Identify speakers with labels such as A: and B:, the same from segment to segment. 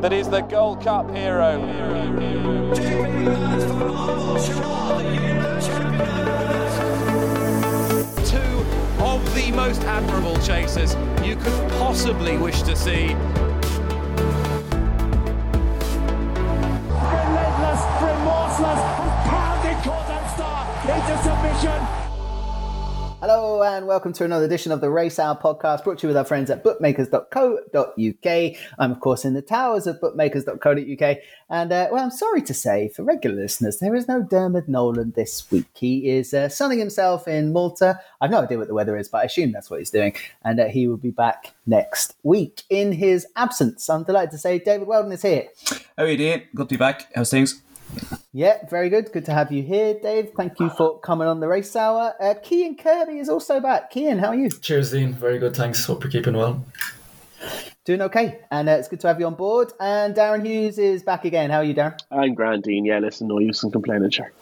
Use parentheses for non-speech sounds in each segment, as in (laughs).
A: that is the Gold Cup hero.
B: Two of the most admirable chasers you could possibly wish to see.
C: relentless, remorseless, and pounded Kauto Star into submission.
D: Hello and welcome to another edition of the Race Hour podcast brought to you with our friends at bookmakers.co.uk. I'm, of course, in the towers of bookmakers.co.uk. And, uh, well, I'm sorry to say, for regular listeners, there is no Dermot Nolan this week. He is uh, sunning himself in Malta. I've no idea what the weather is, but I assume that's what he's doing. And uh, he will be back next week. In his absence, I'm delighted to say David Weldon is here.
E: How are you doing? Good to be back. How's things?
D: Yeah, very good. Good to have you here, Dave. Thank you for coming on the race hour. Uh, Cian Kirby is also back. Cian, how are you?
F: Cheers, Dean. Very good. Thanks. Hope you're keeping well.
D: Doing okay, and uh, it's good to have you on board. And Darren Hughes is back again. How are you, Darren?
G: I'm grand, Dean. Yeah, listen, no use in complaining, sure.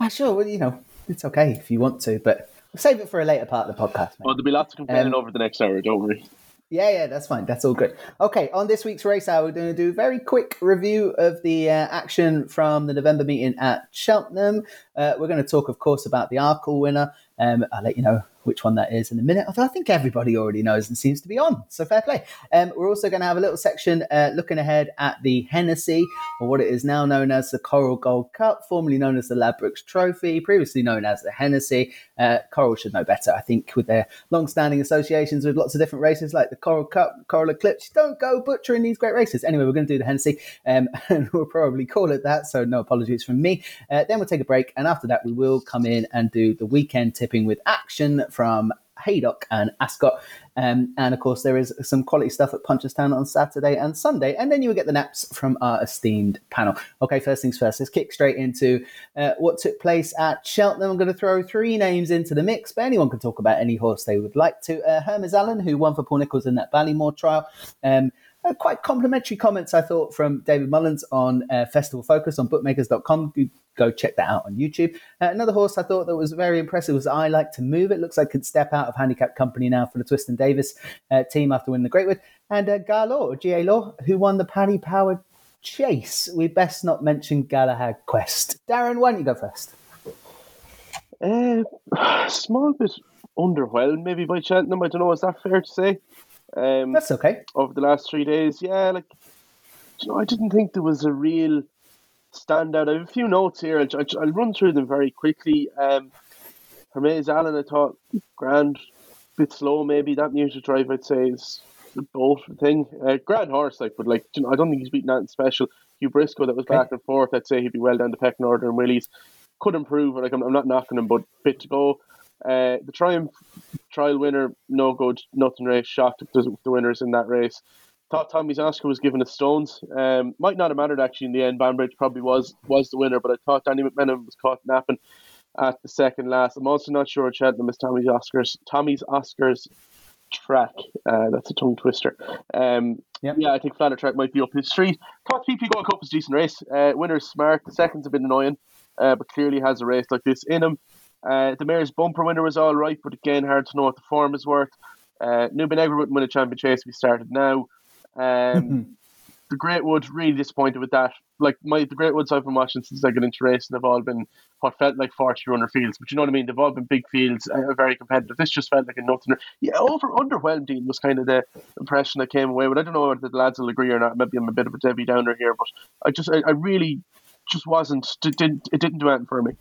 D: Ah, sure. Well, you know, it's okay if you want to, but we'll save it for a later part of the podcast. mate.
G: Oh, there'll be lots of complaining
D: Um,
G: over the next hour, don't worry.
D: Yeah, yeah, that's fine. That's all good. Okay, on this week's race hour, we're going to do a very quick review of the uh, action from the November meeting at Cheltenham. Uh, we're going to talk, of course, about the Arkle winner. Um, I'll let you know which one that is in a minute. Although I think everybody already knows and seems to be on. So fair play. Um, we're also going to have a little section uh, looking ahead at the Hennessy, or what it is now known as the Coral Gold Cup, formerly known as the Ladbrokes Trophy, previously known as the Hennessy. Uh, Coral should know better, I think, with their long-standing associations with lots of different races like the Coral Cup, Coral Eclipse. Don't go butchering these great races. Anyway, we're going to do the Hennessy, um, (laughs) and we'll probably call it that. So no apologies from me. Uh, then we'll take a break, and after that, we will come in and do the weekend tipping with action from Haydock and Ascot. Um, and of course, there is some quality stuff at Punchestown on Saturday and Sunday. And then you will get the naps from our esteemed panel. Okay, first things first, let's kick straight into uh, what took place at Cheltenham. I'm going to throw three names into the mix, but anyone can talk about any horse they would like to. Uh, Hermes Allen, who won for Paul Nicholls in that Ballymore trial. Um, uh, quite complimentary comments, I thought, from David Mullins on uh, Festival Focus on bookmakers.com. Go- check that out on YouTube. Uh, another horse I thought that was very impressive was I Like to Move. It looks like it could step out of handicap company now for the Twiston-Davies uh, team after winning the Greatwood. And uh, Ga Law, who won the Paddy Power Chase. We best not mention Galahad Quest. Darren, why don't you go first?
G: Uh, (sighs) small bit underwhelmed maybe by Cheltenham. I don't know, is that fair to say? Um,
D: That's okay.
G: over the last three days, yeah, like, you know, I didn't think there was a real standout. I have a few notes here. I'll, I'll, run through them very quickly. Um, Hermes Allen, I thought, grand, bit slow maybe. That music drive, I'd say, is the boat thing. Uh, grand horse, like, but like, you know, I don't think he's beaten that special. Hugh Briscoe, that was
D: Okay.
G: back and forth. I'd say he'd be well down the pecking order. And Willie's could improve. Like, I'm, I'm not knocking him, but bit to go. Uh, the Triumph trial winner, no good, nothing race. Shocked the the winners in that race. Thought Tommy's Oscar was given a stones. Um, might not have mattered actually in the end. Banbridge probably was was the winner, but I thought Danny McMenamin was caught napping at the second last. I'm also not sure Cheltenham is Tommy's Oscars. Tommy's Oscars track. Uh, that's a tongue twister. Um,
D: Yep.
G: Yeah, I think Flatter Track might be up his street. Thought PP Gold Cup was a decent race. Uh, winner's smart. The seconds have been annoying, uh, but clearly has a race like this in him. Uh, the Mayor's bumper winner was all right, but again, hard to know what the form is worth. Uh, Egger wouldn't win a champion chase if he started now. Um, (laughs) the Greatwood really disappointed with that. Like my the Greatwoods I've been watching since I got into racing have all been what felt like forty runner fields, but you know what I mean. They've all been big fields, uh, very competitive. This just felt like a nothing. Yeah, over underwhelmed Dean was kind of the impression I came away with. I don't know whether the lads will agree or not. Maybe I'm a bit of a Debbie Downer here, but I just I, I really just wasn't didn't it didn't do anything for me.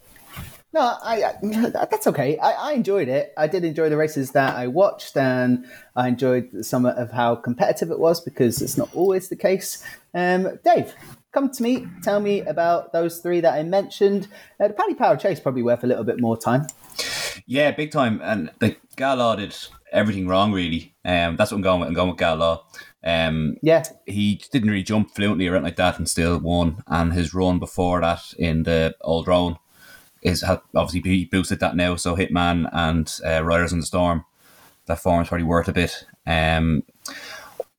D: No, I, I that's okay. I, I enjoyed it. I did enjoy the races that I watched, and I enjoyed some of how competitive it was because it's not always the case. Um, Dave, come to me. Tell me about those three that I mentioned. Uh, the Paddy Power Chase probably worth a little bit more time.
E: Yeah, big time. And the Ga Law did everything wrong, really. Um, that's what I'm going with. I'm going with Ga Law. Um,
D: Yeah,
E: he didn't really jump fluently or anything like that and still won. And his run before that in the Old Roan is obviously he boosted that now. So Hitman and uh, Riders in the Storm, that form is probably worth a bit. Um,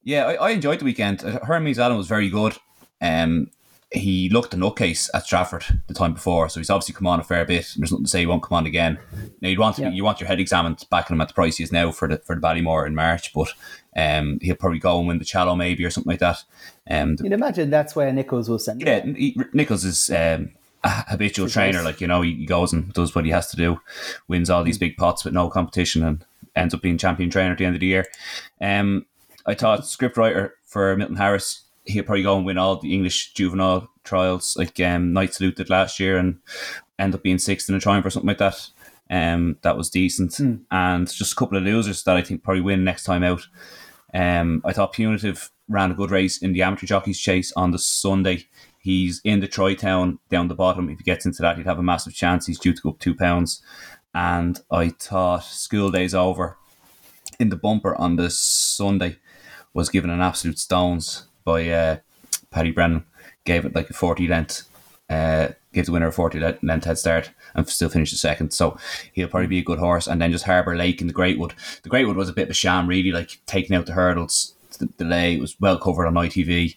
E: yeah, I, I enjoyed the weekend. Uh, Hermes Allen was very good. Um, he looked a nutcase at Stratford the time before, so he's obviously come on a fair bit. There's nothing to say he won't come on again. Now you'd want to,
D: Yeah.
E: you want your head examined back him at the price he is now for the for the Ballymore in March, but um, he'll probably go and win the Challow maybe or something like that. Um,
D: You'd imagine that's where Nicholls will send.
E: yeah,
D: him.
E: Nicholls is um, habitual trainer.
D: race.
E: Like you know, he, he goes and does what he has to do, wins all these big pots with no competition, and ends up being champion trainer at the end of the year. Um, I thought scriptwriter for Milton Harris, he'll probably go and win all the English juvenile trials, like um, Knight Salute did last year, and end up being sixth in a triumph or something like that. Um, that was decent, and just a couple of losers that I think probably win next time out. Um, I thought Punitive ran a good race in the amateur jockeys chase on the Sunday. He's in the Troy Town down the bottom. If he gets into that, he'd have a massive chance. He's due to go up two pounds. And I thought School Days Over in the bumper on the Sunday was given an absolute stones by uh, Paddy Brennan. Gave it like a 40 length, uh, gave the winner a 40 le- length head start and still finished second. So he'll probably be a good horse. And then just Harbour Lake in the Greatwood. The Greatwood was a bit of a sham, really, like taking out the hurdles, the delay. Was well covered on ITV.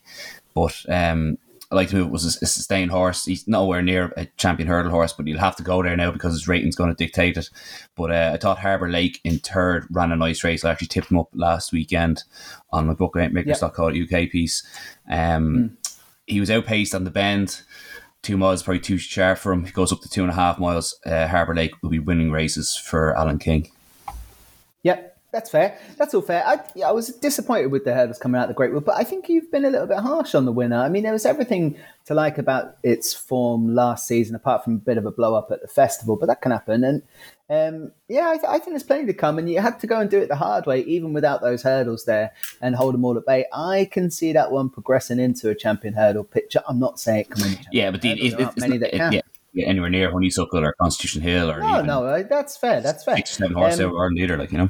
E: But um, I like to move. It was a, a sustained horse. He's nowhere near a champion hurdle horse, but he'll have to go there now because his rating's going to dictate it. But uh, I thought Harbour Lake in third ran a nice race. I actually tipped him up last weekend on my bookmakers.co.uk piece. Um, He was outpaced on the bend. Two miles probably too sharp for him. He goes up to two and a half miles. Uh, Harbour Lake will be winning races for Alan King.
D: Yep, that's fair. That's all fair. I, yeah, I was disappointed with the hurdles coming out of the Greatwood, but I think you've been a little bit harsh on the winner. I mean, there was everything to like about its form last season, apart from a bit of a blow up at the festival, but that can happen. And um, yeah, I, th- I think there's plenty to come, and you had to go and do it the hard way, even without those hurdles there, and hold them all at bay. I can see that one progressing into a champion hurdle picture. I'm not saying it can.
E: Yeah, but the, it, it,
D: many that
E: it-
D: can.
E: yeah, anywhere near Honeysuckle or Constitution Hill or
D: No,
E: even
D: no, uh, that's fair. That's fair.
E: six seven horse
D: Um,
E: over Ireland either, like you know.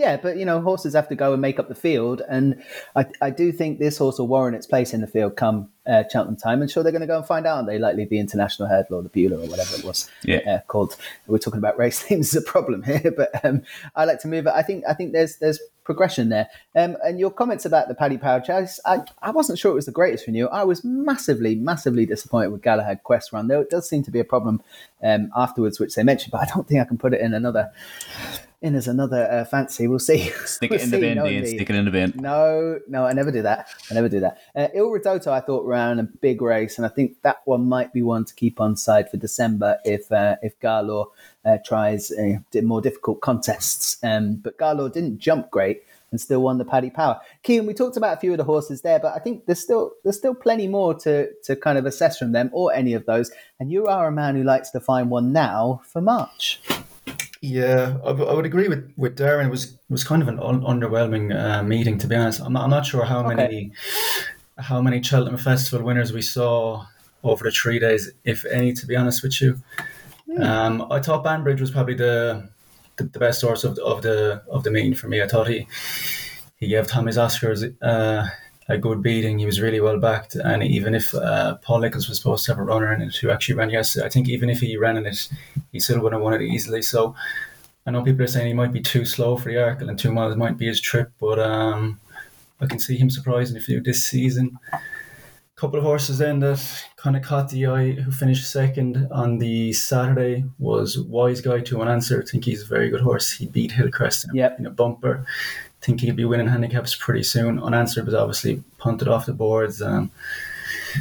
D: Yeah, but you know, horses have to go and make up the field, and I, I do think this horse will warrant its place in the field come uh, Cheltenham time. And sure, they're going to go and find out. Aren't they likely the international hurdle or the Bula or whatever it was
E: Yeah.
D: uh, called? We're talking about race (laughs) names as a problem here, (laughs) but um, I like to move it. I think I think there's there's progression there. Um, and your comments about the Paddy Power Chase, I, I wasn't sure it was the greatest for you. I was massively, massively disappointed with Galahad Quest run. though it does seem to be a problem um, afterwards, which they mentioned, but I don't think I can put it in another in as another uh, fancy. We'll see. (laughs)
E: Stick
D: We'll
E: it in the bin,
D: knowing
E: Dean. Stick it in the bin.
D: No, no, I never do that. I never do that. Uh, Il Ridoto, I thought ran a big race, and I think that one might be one to keep on side for December if uh, if Ga Law uh, tries uh, more difficult contests. Um, but Ga Law didn't jump great and still won the Paddy Power. Kean, we talked about a few of the horses there, but I think there's still there's still plenty more to to kind of assess from them or any of those. And you are a man who likes to find one now for March.
F: Yeah, I would agree with, with Darren. It was was kind of an un- underwhelming uh, meeting, to be honest. I'm not, I'm not sure how
D: Okay.
F: many how many Cheltenham Festival winners we saw over the three days, if any. To be honest with you, um, I thought Banbridge was probably the the, the best horse of the, of the of the meeting for me. I thought he he gave Thomas Oscars uh, a good beating. He was really well backed, and even if uh, Paul Nicholls was supposed to have a runner in it who actually ran yesterday, I think even if he ran in it, he still would have won it easily. So I know people are saying he might be too slow for the Arkle and two miles might be his trip, but um, I can see him surprising a few this season. A couple of horses then that kind of caught the eye who finished second on the Saturday was Wise Guy to Unanswered. I think he's a very good horse. He beat Hillcrest in,
D: Yep.
F: in a bumper. Think he'll be winning handicaps pretty soon. Unanswered was obviously punted off the boards. Um,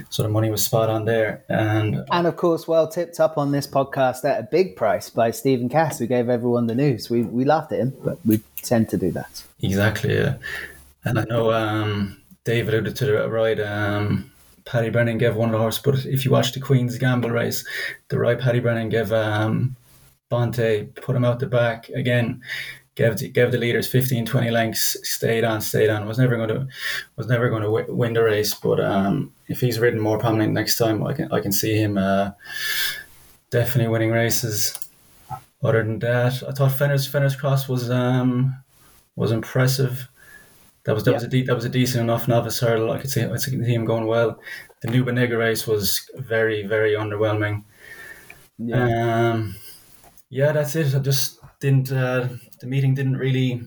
F: so the money was spot on there. And
D: And of course, well tipped up on this podcast at a big price by Stephen Cass, who gave everyone the news. We we laughed at him, but we tend to do that.
F: Exactly, yeah. And I know um, Dave alluded to the right. Um, Paddy Brennan gave one of the horse, but if you watch the Queen's Gamble race, the right Paddy Brennan gave um, Bonte, put him out the back again. Gave the, gave the leaders 15, 20 lengths, stayed on, stayed on. Was never going to was never going to w- win the race, but um, if he's ridden more prominent next time, I can I can see him uh, definitely winning races. Other than that, I thought Fenner's Fenner's Cross was um, was impressive. That was that was a de- that was a decent enough novice hurdle. I could see I could see him going well. The Nubanega race was very very underwhelming.
D: Yeah.
F: Um, yeah, that's it. I just didn't. Uh, the meeting didn't really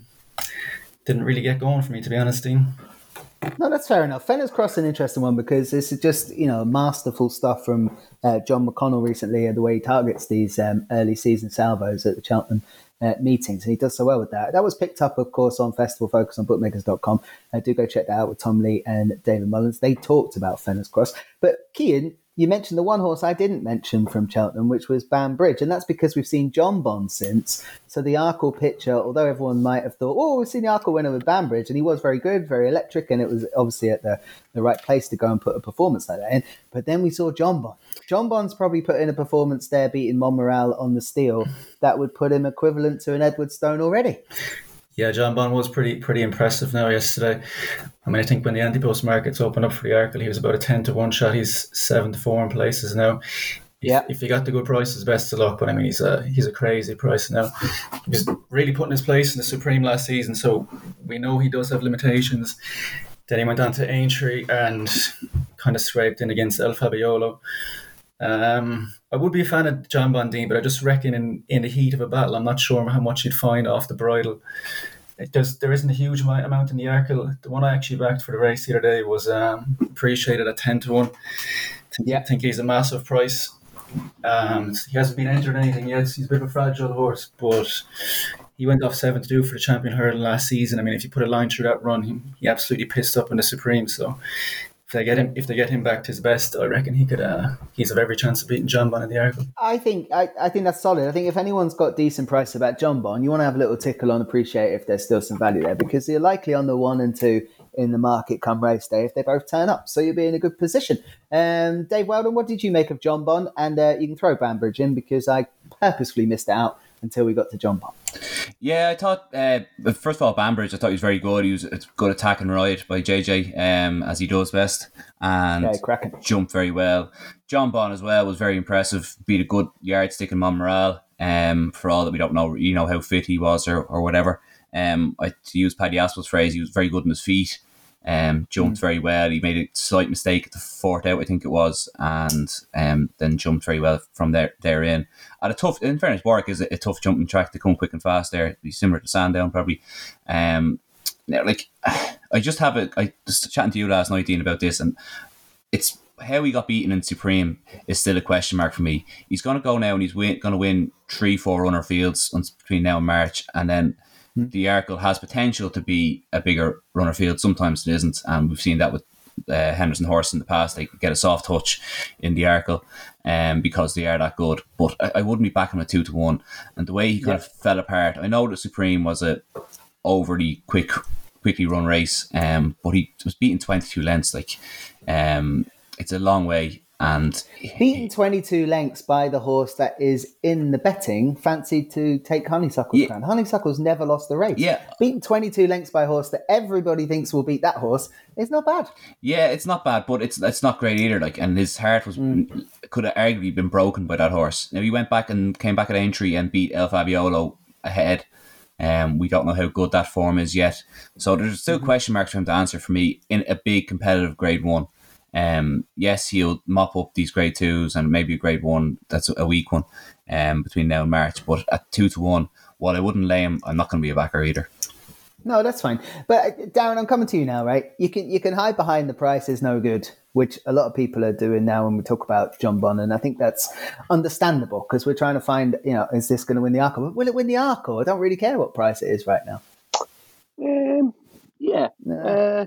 F: didn't really get going for me, to be honest, Dean.
D: No, that's fair enough. Fenner's Cross an interesting one because this is just you know masterful stuff from uh, John McConnell recently, and the way he targets these um, early season salvos at the Cheltenham uh, meetings, and he does so well with that. That was picked up, of course, on Festival Focus on Bookmakers.com. Uh, do go check that out with Tom Lee and David Mullins. They talked about Fenner's Cross, but Cian, you mentioned the one horse I didn't mention from Cheltenham, which was Banbridge, and that's because we've seen Jonbon since. So the Arkle picture, although everyone might have thought, "Oh, we've seen the Arkle winner with Banbridge," and he was very good, very electric, and it was obviously at the, the right place to go and put a performance like that in. But then we saw John Bond. Jonbon's probably put in a performance there, beating Monmiral on the steel that would put him equivalent to an Edwardstone already.
F: Yeah, Jonbon was pretty pretty impressive now yesterday. I mean, I think when the anti-post markets opened up for the Arkle, he was about a ten to one shot. He's seven to four in places now.
D: Yeah.
F: If you got the good prices, best of luck. But I mean, he's a he's a crazy price now. He was really putting his place in the Supreme last season, so we know he does have limitations. Then he went on to Aintree and kind of scraped in against El Fabiolo. Um, I would be a fan of Jonbon, but I just reckon in, in the heat of a battle, I'm not sure how much you'd find off the bridle. It does, there isn't a huge amount in the Arkle. The one I actually backed for the race the other day was um, appreciated at 10 to 1.
D: Yeah.
F: I think he's a massive price. Um, he hasn't been entered anything yet. He's a bit of a fragile horse, but he went off 7 to 2 for the champion hurdle last season. I mean, if you put a line through that run, he, he absolutely pissed up in the Supreme. So they get him if they get him back to his best, I reckon he could uh, he's of every chance of beating Jonbon in the Arkle.
D: I think I, I think that's solid. I think if anyone's got decent price about Jonbon, you want to have a little tickle on appreciate if there's still some value there because you're likely on the one and two in the market come race day if they both turn up. So you'll be in a good position. Um, Dave Weldon, what did you make of Jonbon? And uh, you can throw Banbridge in because I purposefully missed out until we got to Jonbon.
E: Yeah, I thought uh, first of all, Banbridge, I thought he was very good. He was a good attack and ride by JJ, um, as he does best, and
D: Yeah,
E: jumped very well. Jonbon as well was very impressive. Beat a good yardstick in Monmiral. Um, for all that we don't know, you know how fit he was or, or whatever. Um, I to use Paddy Aspell's phrase, he was very good on his feet. Um, jumped very well. He made a slight mistake at the fourth out, I think it was, and um, then jumped very well from there therein. At a tough, in fairness, Warwick is a, a tough jumping track to come quick and fast. There, be similar to Sandown probably. Um, like (sighs) I just have a, I just chatting to you last night, Dean, about this, and it's how he got beaten in Supreme is still a question mark for me. He's going to go now and he's win, going to win three, four runner fields between now and March, and then the Arkle has potential to be a bigger runner field. Sometimes it isn't, and we've seen that with uh, Henderson Horse in the past. They get a soft touch in the Arkle um, because they are that good. But I, I wouldn't be backing him at two to one. And the way he kind of fell apart, I know that Supreme was a overly quick, quickly run race, um, but he was beaten twenty two lengths. Like, um, it's a long way, and
D: Beaten 22 lengths by the horse that is in the betting, fancied to take Honeysuckle's
E: Yeah.
D: crown. Honeysuckle's never lost the race.
E: Yeah.
D: Beaten 22 lengths by a horse that everybody thinks will beat that horse it's not bad.
E: Yeah, it's not bad, but it's it's not great either. Like, and his heart was could have arguably been broken by that horse. Now he went back and came back at Aintree and beat El Fabiolo ahead. Um, we don't know how good that form is yet, so there's still question marks for him to answer for me in a big competitive Grade One. Um, yes, he'll mop up these Grade Twos and maybe a Grade One that's a weak one. Um, between now and March, but at two to one, while I wouldn't lay him, I'm not going to be a backer either.
D: No, that's fine. But uh, Darren, I'm coming to you now, right? You can you can hide behind the price is no good, which a lot of people are doing now when we talk about Jonbon, and I think that's understandable because we're trying to find, you know, is this going to win the Arkle? Will it win the Arkle? I don't really care what price it is right now.
G: Um, yeah. Uh,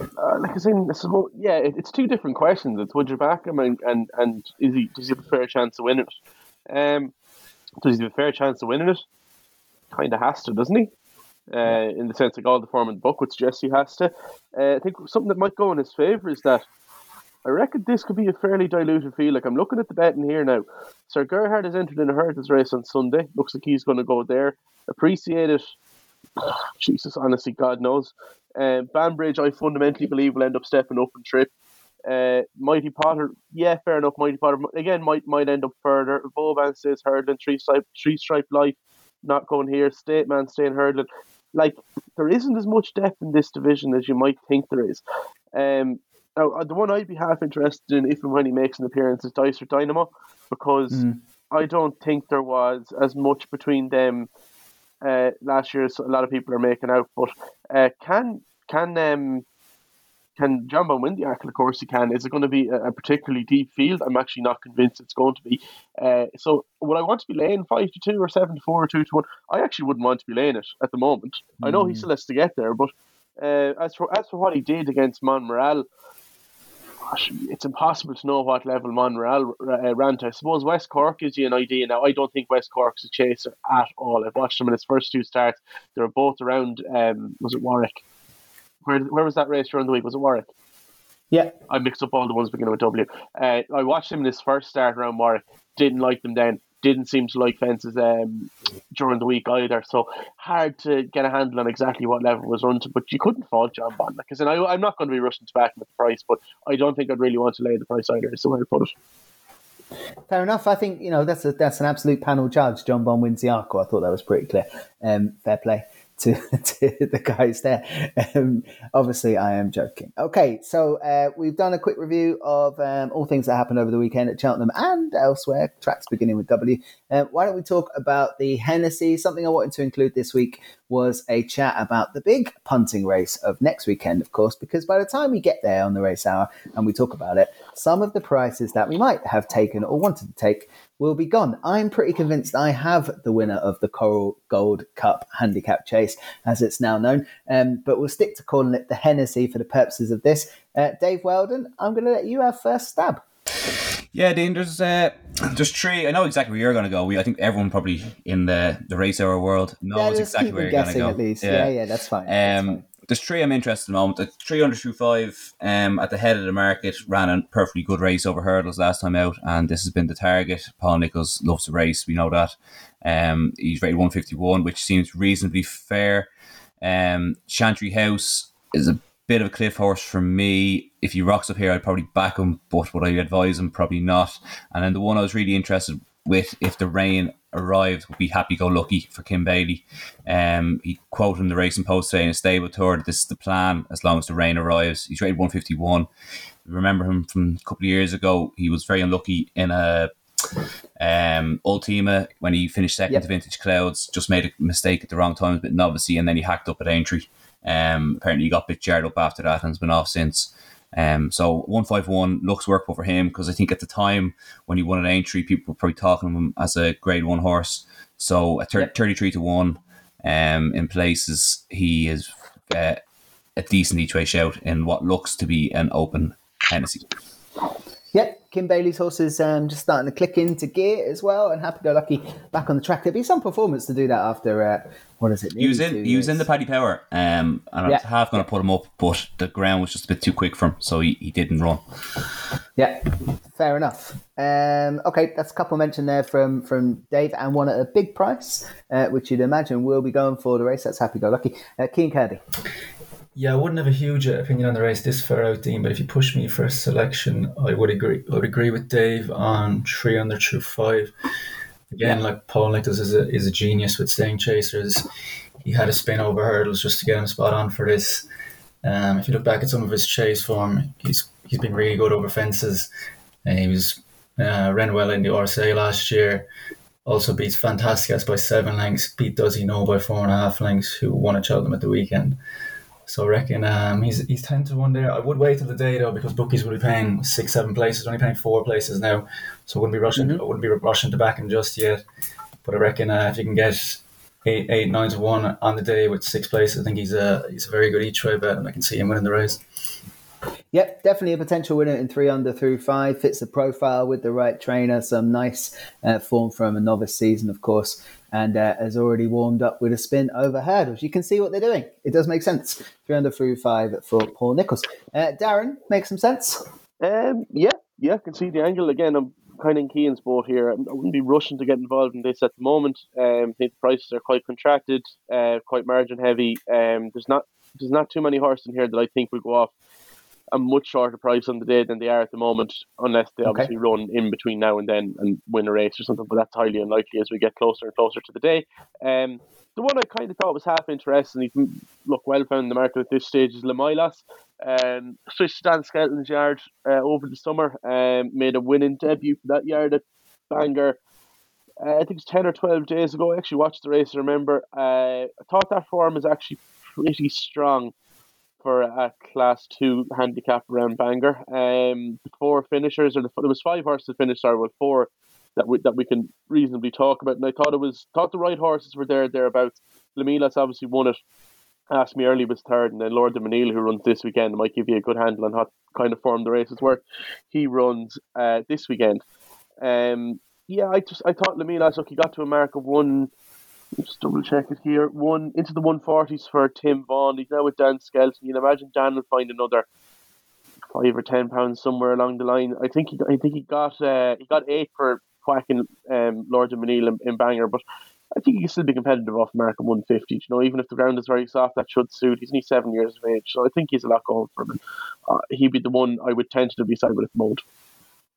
G: uh, like I suppose, yeah, it, it's two different questions. It's would you back him and, and, and is he does he have a fair chance of winning it? Um, does he have a fair chance of winning it? Kind of has to, doesn't he? Uh, in the sense like all the form in the book suggest he has to. Uh, I think something that might go in his favour is that I reckon this could be a fairly diluted field. Like I'm looking at the betting here now. Sir Gerhard has entered in a hurdles race on Sunday. Looks like he's going to go there. Appreciate it. (sighs) Jesus, honestly, God knows. Um, Banbridge, I fundamentally believe will end up stepping up and trip. Uh, Mighty Potter, yeah, fair enough. Mighty Potter again might might end up further. Boban says hurdling three stripe three stripe life, not going here. State man staying hurdling. Like there isn't as much depth in this division as you might think there is. Um, now uh, the one I'd be half interested in if and when he makes an appearance is Dysart Dynamo because I don't think there was as much between them uh, last year as a lot of people are making out. But uh, can can um, can Jonbon win the Arkle? Of course he can. Is it going to be a, a, particularly deep field? I'm actually not convinced it's going to be. Uh, so would I want to be laying five to two or seven to four or two to one? I actually wouldn't want to be laying it at the moment. Mm. I know he hmm. still has to get there, but uh, as for as for what he did against Monmiral, it's impossible to know what level Monmiral uh, ran to. I suppose West Cork gives you an idea. Now, I don't think West Cork's a chaser at all. I've watched him in his first two starts. They were both around, um, was it Warwick? Where, where was that race during the week? Was it Warwick?
D: Yeah.
G: I mixed up all the ones beginning with W. Uh, I watched him in his first start around Warwick. Didn't like them then didn't seem to like fences um, during the week either. So hard to get a handle on exactly what level was run to. But you couldn't fault Jonbon. Because I, I'm not going to be rushing to back him at the price, but I don't think I'd really want to lay the price either. Is the way to put it.
D: Fair enough. I think you know that's a, that's an absolute panel judge. Jonbon wins the Arkle. I thought that was pretty clear. Um, fair play to, (laughs) to the guys there. Um, obviously, I am joking. Okay, so uh, we've done a quick review of um, all things that happened over the weekend at Cheltenham and elsewhere, tracks beginning with W. Uh, why don't we talk about the Hennessy? Something I wanted to include this week was a chat about the big punting race of next weekend, of course, because by the time we get there on the race hour and we talk about it, some of the prices that we might have taken or wanted to take will be gone. I'm pretty convinced I have the winner of the Coral Gold Cup Handicap Chase, as it's now known, um, but we'll stick to calling it the Hennessy for the purposes of this. Uh, Dave Weldon, I'm going to let you have first stab.
E: Yeah, Dean, there's uh, there's three. I know exactly where you're going to go. We, I think everyone probably in the the race hour world knows
D: yeah,
E: exactly where you're
D: going to
E: go.
D: At least, yeah, yeah, yeah that's fine. Um,
E: that's fine there's three I'm interested in the moment. The three under five um, at the head of the market ran a perfectly good race over hurdles last time out, and this has been the target. Paul Nicholls loves to race, we know that. Um, he's rated 151, which seems reasonably fair. Um, Chantry House is a bit of a cliff horse for me. If he rocks up here, I'd probably back him, but would I advise him? Probably not. And then the one I was really interested with, if the rain arrived would be happy go lucky for Kim Bailey. Um, he quoted in the Racing Post saying, "A "Stable tour. This is the plan as long as the rain arrives." He's rated 151. Remember him from a couple of years ago. He was very unlucky in a um, Ultima when he finished second yep. to Vintage Clouds. Just made a mistake at the wrong time, a bit novice, and then he hacked up at Aintree. Um, apparently, he got a bit jarred up after that and has been off since. Um, so 151 looks workable for him because I think at the time when he won at Aintree, people were probably talking of him as a grade one horse. So at 33 to 1 um, in places, he is uh, a decent each way shout in what looks to be an open Hennessy.
D: Yep, Kim Bailey's horse is um, just starting to click into gear as well, and happy go lucky back on the track. There'd be some performance to do that after uh, what is it?
E: He was in. He was in the Paddy Power, um, and I was half going to put him up, but the ground was just a bit too quick for him, so he, he didn't run.
D: Yeah, fair enough. Um, okay, that's a couple mentioned there from from Dave, and one at a big price, uh, which you'd imagine will be going for the race. That's happy go lucky. Uh, Cian Kirby.
F: Yeah, I wouldn't have a huge opinion on the race this far out, Dean. But if you push me for a selection, I would agree. I would agree with Dave on three under through five. Again, yeah. like Paul Nicholls is a is a genius with staying chasers. He had a spin over hurdles just to get him spot on for this. Um, if you look back at some of his chase form, he's he's been really good over fences. Uh, he was uh, ran well in the RSA last year. Also beats Fantastikas by seven lengths. Beat Does He Know by four and a half lengths, who won at Cheltenham at the weekend. So I reckon um, he's he's ten to one there. I would wait till the day though because bookies will be paying six, seven places. Only paying four places now, so I wouldn't be rushing. Mm-hmm. I wouldn't be rushing to back him just yet. But I reckon uh, if you can get eight, eight, nine to one on the day with six places, I think he's a he's a very good each way bet, and I can see him winning the race.
D: Yep, definitely a potential winner in three under through five. Fits the profile with the right trainer. Some nice uh, form from a novice season, of course and uh, has already warmed up with a spin over hurdles. You can see what they're doing. It does make sense. Three under through five for Paul Nicholls. Uh, Darren, makes some sense.
G: Um, yeah, yeah, I can see the angle again. I'm kind of in sport here. I wouldn't be rushing to get involved in this at the moment. Um, I think the prices are quite contracted, uh, quite margin heavy. Um, there's not there's not too many horses in here that I think will go off a much shorter price on the day than they are at the moment, unless they obviously okay. run in between now and then and win a race or something. But that's highly unlikely as we get closer and closer to the day. Um, the one I kind of thought was half interesting, he can look well found in the market at this stage, is Le Milos. Um, switched Dan Skelton's yard uh, over the summer, um, made a winning debut for that yard at Bangor. Uh, I think it's 10 or 12 days ago. I actually watched the race, I remember. Uh, I thought that form is actually pretty strong for a Class Two handicap around Bangor. Um, four finishers, or the, there was five horses finished. Sorry, with four that we that we can reasonably talk about. And I thought it was thought the right horses were there thereabouts. Le Milos obviously won it. Asked me early was third, and then Lord du Mesnil, who runs this weekend, might give you a good handle on how kind of form the races were. He runs uh, this weekend. Um, yeah, I just I thought Le Milos look he got to a mark of one. Just double check it here. One into the one forties for Tim Vaughan. He's now with Dan Skelton. You'd imagine Dan will find another five or ten pounds somewhere along the line. I think he I think he got uh, he got eight for whacking um, Lord du Mesnil in, in Bangor, but I think he can still be competitive off mark of 150. You know, even if the ground is very soft, that should suit. He's only seven years of age, so I think he's a lot going for him. Uh, he'd be the one I would tentatively side with at the moment.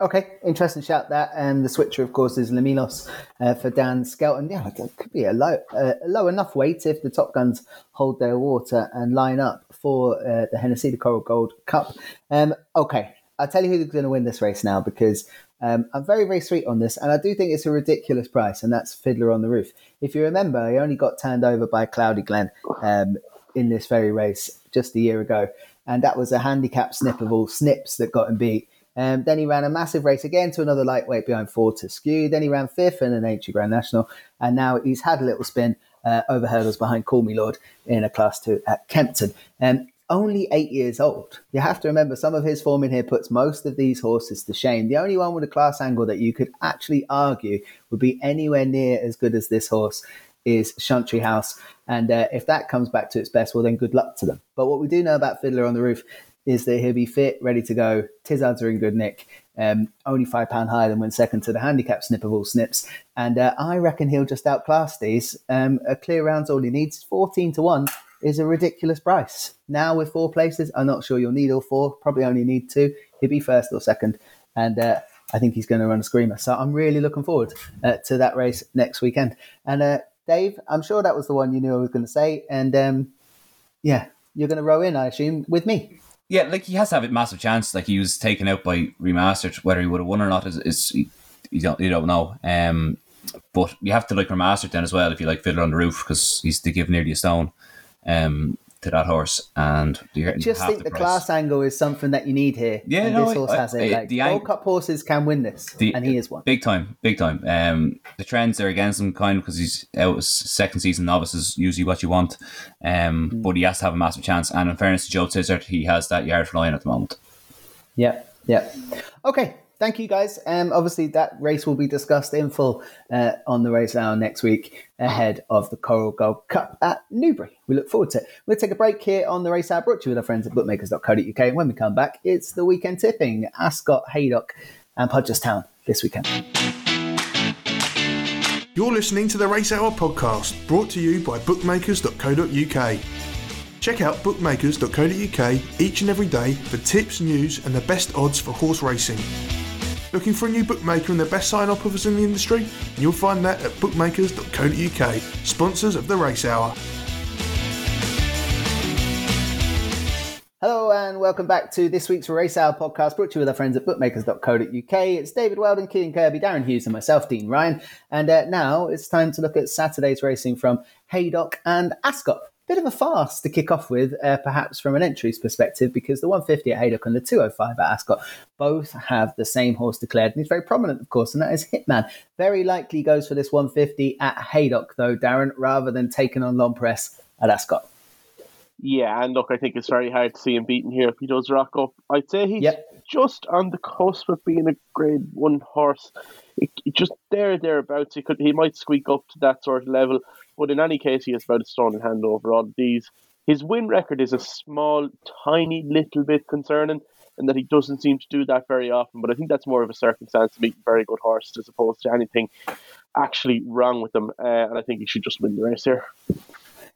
D: Okay, interesting shout that. And the switcher, of course, is Le Milos uh, for Dan Skelton. Yeah, it could be a low, uh, low enough weight if the top guns hold their water and line up for uh, the Hennessy, the Coral Gold Cup. Um, okay, I'll tell you who's going to win this race now because um, I'm very, very sweet on this, and I do think it's a ridiculous price, and that's Fiddler on the Roof. If you remember, he only got turned over by Cloudy Glen um, in this very race just a year ago, and that was a handicap snip of all snips that got him beat. Um, then he ran a massive race again to another lightweight behind Fortescue. Then he ran fifth in an H Grand National, and now he's had a little spin uh, over hurdles behind Call Me Lord in a Class Two at Kempton. Um, only eight years old. You have to remember some of his form in here puts most of these horses to shame. The only one with a class angle that you could actually argue would be anywhere near as good as this horse is Chantry House. And uh, if that comes back to its best, well, then good luck to them. But what we do know about Fiddler on the Roof is that he'll be fit, ready to go. Tizzards are in good nick. Um, only five pound higher than when second to the handicap snip of all snips, and uh, I reckon he'll just outclass these. Um, a clear round's all he needs. Fourteen to one is a ridiculous price. Now with four places, I'm not sure you'll need all four. Probably only need two. He'll be first or second, and uh, I think he's going to run a screamer. So I'm really looking forward uh, to that race next weekend. And uh, Dave, I'm sure that was the one you knew I was going to say. And um, yeah, you're going to row in, I assume, with me.
E: Yeah, like he has to have a massive chance. Like he was taken out by remastered. Whether he would have won or not is, is you don't you don't know. Um, but you have to like remastered then as well if you like Fiddler on the Roof because he's to give nearly a stone um, to that horse, and
D: you just think the, the class angle is something that you need here.
E: Yeah,
D: and
E: no,
D: this horse
E: I,
D: has it.
E: I,
D: like
E: the
D: Gold Cup horses can win this, the, and he is one.
E: Big time, big time. Um, the trends are against him, kind of because he's out as second season novice is usually what you want. Um, mm. but he has to have a massive chance, and in fairness to Joe Tizzard, he has that yard flying at the moment.
D: Yeah, yeah. Okay, thank you guys. Um, obviously, that race will be discussed in full uh, on the race hour next week ahead of the Coral Gold Cup at Newbury. We look forward to it. We'll take a break here on the race hour brought to you with our friends at bookmakers.co.uk. And when we come back, it's the weekend tipping Ascot, Haydock, and Punchestown this weekend.
H: You're listening to the Race Hour podcast brought to you by bookmakers.co.uk. Check out bookmakers.co.uk each and every day for tips, news, and the best odds for horse racing. Looking for a new bookmaker and the best sign up offers in the industry? You'll find that at bookmakers.co.uk, sponsors of the Race Hour.
D: Hello and welcome back to this week's Race Hour podcast brought to you with our friends at bookmakers.co.uk. It's David Weldon, Keelan Kirby, Darren Hughes, and myself, Dean Ryan. And uh, now it's time to look at Saturday's racing from Haydock and Ascot bit of a farce to kick off with, uh, perhaps from an entries perspective, because the 150 at Haydock and the 205 at Ascot both have the same horse declared, and he's very prominent, of course, and that is Hitman. Very likely goes for this 150 at Haydock, though, Darren, rather than taking on L'Homme Presse at Ascot.
G: Yeah, and look, I think it's very hard to see him beaten here if he does rock up. I'd say he's yep. just on the cusp of being a grade one horse. It, it just there, thereabouts. He could, he might squeak up to that sort of level. But in any case, he has about a stone in hand over all these. His win record is a small, tiny little bit concerning, and that he doesn't seem to do that very often. But I think that's more of a circumstance to meeting very good horses as opposed to anything actually wrong with them. Uh, and I think he should just win the race here.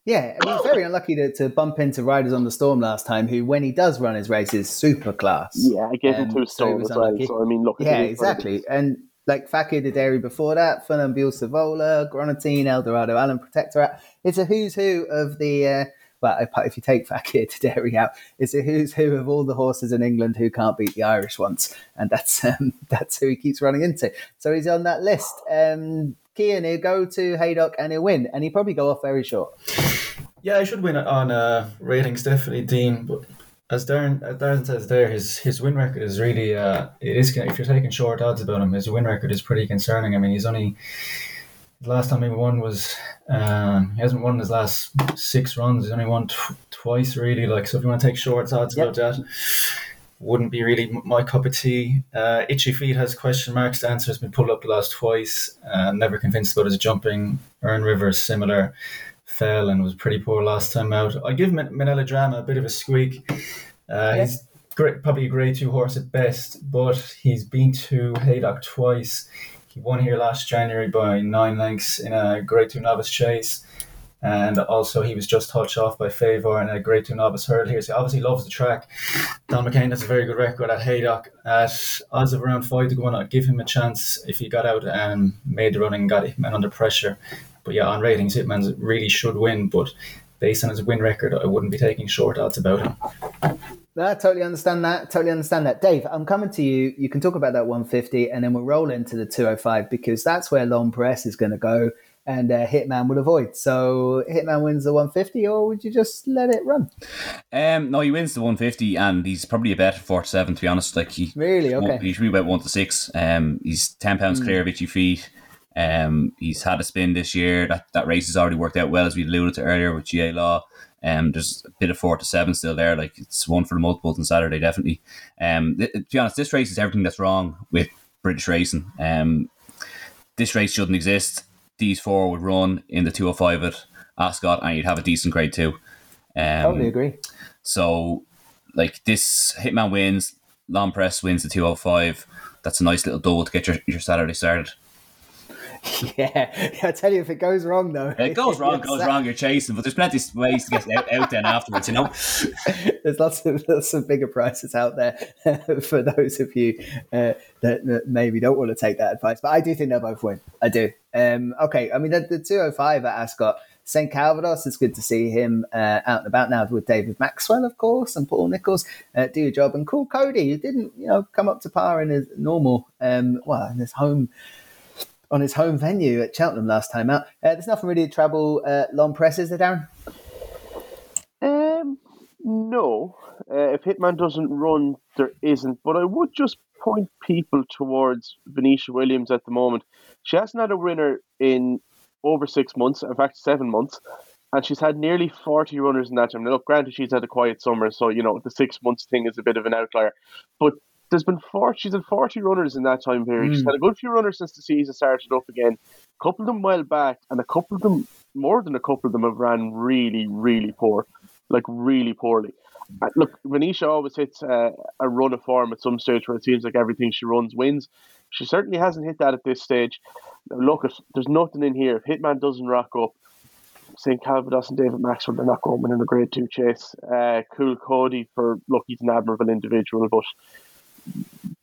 D: Yeah, I mean, very unlucky to, to bump into Riders on the Storm last time, who, when he does run his races, super class.
G: Yeah, I gave him um, two stone as well. So, I mean, look.
D: Yeah, exactly. And like Fakir D'Oudairies before that, Funambule Sivola, Greaneteen, Eldorado, Allen Protectorat. It's a who's who of the, uh, well, if, you take Fakir (laughs) the Dairy out, it's a who's who of all the horses in England who can't beat the Irish ones. And that's (laughs) um, that's who he keeps running into. So he's on that list. Um, Cian, he'll go to Haydock and he'll win, and he'll probably go off very short.
F: Yeah, he should win on uh, ratings, definitely, Dean. But as Darren, as Darren says there, his his win record is really uh, it is. If you're taking short odds about him, his win record is pretty concerning. I mean, he's only the last time he won was um, he hasn't won his last six runs. He's only won tw- twice, really. Like so, if you want to take short odds
D: Yep.
F: about that, wouldn't be really my cup of tea. Uh, Itchy Feet has question marks. The answer has been pulled up the last twice. Uh, never convinced about his jumping. Earn Rivers similar. Fell and was pretty poor last time out. I give Min- Minella Drama a bit of a squeak. Uh. He's great, probably a grade two horse at best, but he's been to Haydock twice. He won here last January by nine lengths in a grade two novice chase. And also, he was just touched off by Favor in a grade two novice hurdle here. So, he obviously loves the track. Don McCain has a very good record at Haydock. At odds of around five to one, I'd give him a chance if he got out and made the run and got Hitman under pressure. But yeah, on ratings, Hitman really should win. But based on his win record, I wouldn't be taking short odds about him.
D: No, I totally understand that. Totally understand that. Dave, I'm coming to you. You can talk about that 150 and then we'll roll into the 205 because that's where L'Homme Presse is going to go and uh, Hitman will avoid. So Hitman wins the 150 or would you just let it run?
E: Um, no, he wins the 150, and he's probably a bet four to seven. To be honest, like he
D: Really? Okay.
E: He should be about one to six. Um, he's ten pounds clear of itchy feet. Um, he's had a spin this year. That that race has already worked out well, as we alluded to earlier with Ga Law. Um, there's a bit of four to seven still there. Like it's one for the multiples on Saturday, definitely. Um, th- to be honest, this race is everything that's wrong with British racing. Um, this race shouldn't exist. These four would run in the 205 at Ascot, and you'd have a decent grade two. Um,
D: Totally agree.
E: so, like this, Hitman wins, L'Homme Presse wins the 205. That's a nice little double to get your, your Saturday started. (laughs)
D: Yeah. I tell you, if it goes wrong though.
E: It goes wrong, goes (laughs) wrong, you're chasing, but there's plenty of ways to get out, out then afterwards, you know?
D: There's lots of lots of bigger prices out there (laughs) for those of you uh, that, that maybe don't want to take that advice. But I do think they'll both win. I do. Um, okay, I mean the, the 205 at Ascot. St. Calvados, it's good to see him uh, out and about now with David Maxwell, of course, and Paul Nicholls. Uh, do your job. And Coole Cody, who didn't, you know, come up to par in his normal, um, well, in his home on his home venue at Cheltenham last time out. Uh, there's nothing really to trouble uh, L'Homme Presse, is there, Darren?
G: Um, no. Uh, if Hitman doesn't run, there isn't. But I would just point people towards Venetia Williams at the moment. She hasn't had a winner in over six months, in fact, seven months. And she's had nearly 40 runners in that time. Now, look, granted, she's had a quiet summer, so, you know, the six months thing is a bit of an outlier. But there's been 40, she's had 40 runners in that time period. She's had a good few runners since the season started up again. A couple of them well back, and a couple of them, more than a couple of them, have ran really, really poor. Like, really poorly. Uh, Look, Venetia always hits uh, a run of form at some stage where it seems like everything she runs wins. She certainly hasn't hit that at this stage. Now, look, it- there's nothing in here. If Hitman doesn't rock up, St. Calvados and David Maxwell, they're not going in a grade two chase. Uh, Coole Cody for look, he's an admirable individual, but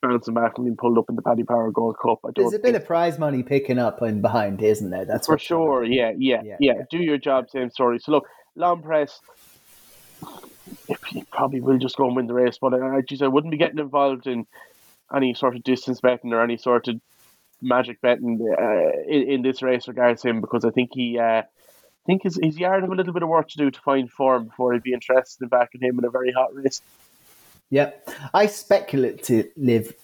G: bouncing back and being pulled up in the Paddy Power Gold Cup, I don't.
D: There's a bit of prize money picking up in behind, isn't there? That's
G: for sure. Yeah, yeah,
D: Yeah,
G: yeah. Do your job, same story. So look, L'Homme Presse. If he probably will just go and win the race, but I, I just I wouldn't be getting involved in any sort of distance betting or any sort of magic betting uh, in, in this race regards him because I think he. Uh, I think his, his yard have a little bit of work to do to find form before he'd be interested in backing him in a very hot race.
D: Yep. I speculative,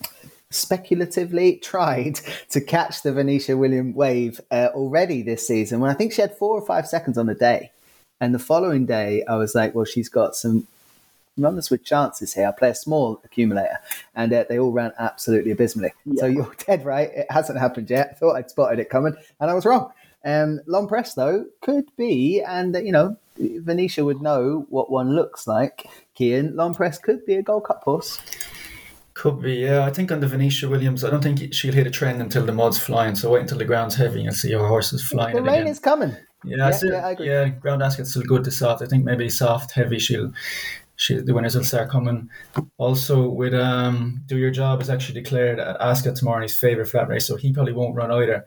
D: speculatively tried to catch the Venetia William wave uh, already this season when I think she had four or five seconds on the day. And the following day, I was like, well, she's got some runners with chances here. I play a small accumulator, and uh, they all ran absolutely abysmally. So you're (laughs) dead right. It hasn't happened yet. I thought I'd spotted it coming, and I was wrong. Um, L'Homme Presse though could be, and uh, you know, Venetia would know what one looks like. Cian, L'Homme Presse could be a Gold Cup horse.
F: Could be, yeah. I think on the Venetia Williams, I don't think she'll hit a trend until the mud's flying. So wait until the ground's heavy and see her horses flying.
D: the rain
F: again.
D: is coming.
F: Yeah, I
D: Yeah,
F: still,
D: yeah, I agree.
F: yeah, ground Ascot's still good to soft. I think maybe soft, heavy. She'll, she the winners will start coming. Also, with um, do your job is actually declared at Ascot tomorrow in his favorite flat race, so he probably won't run either.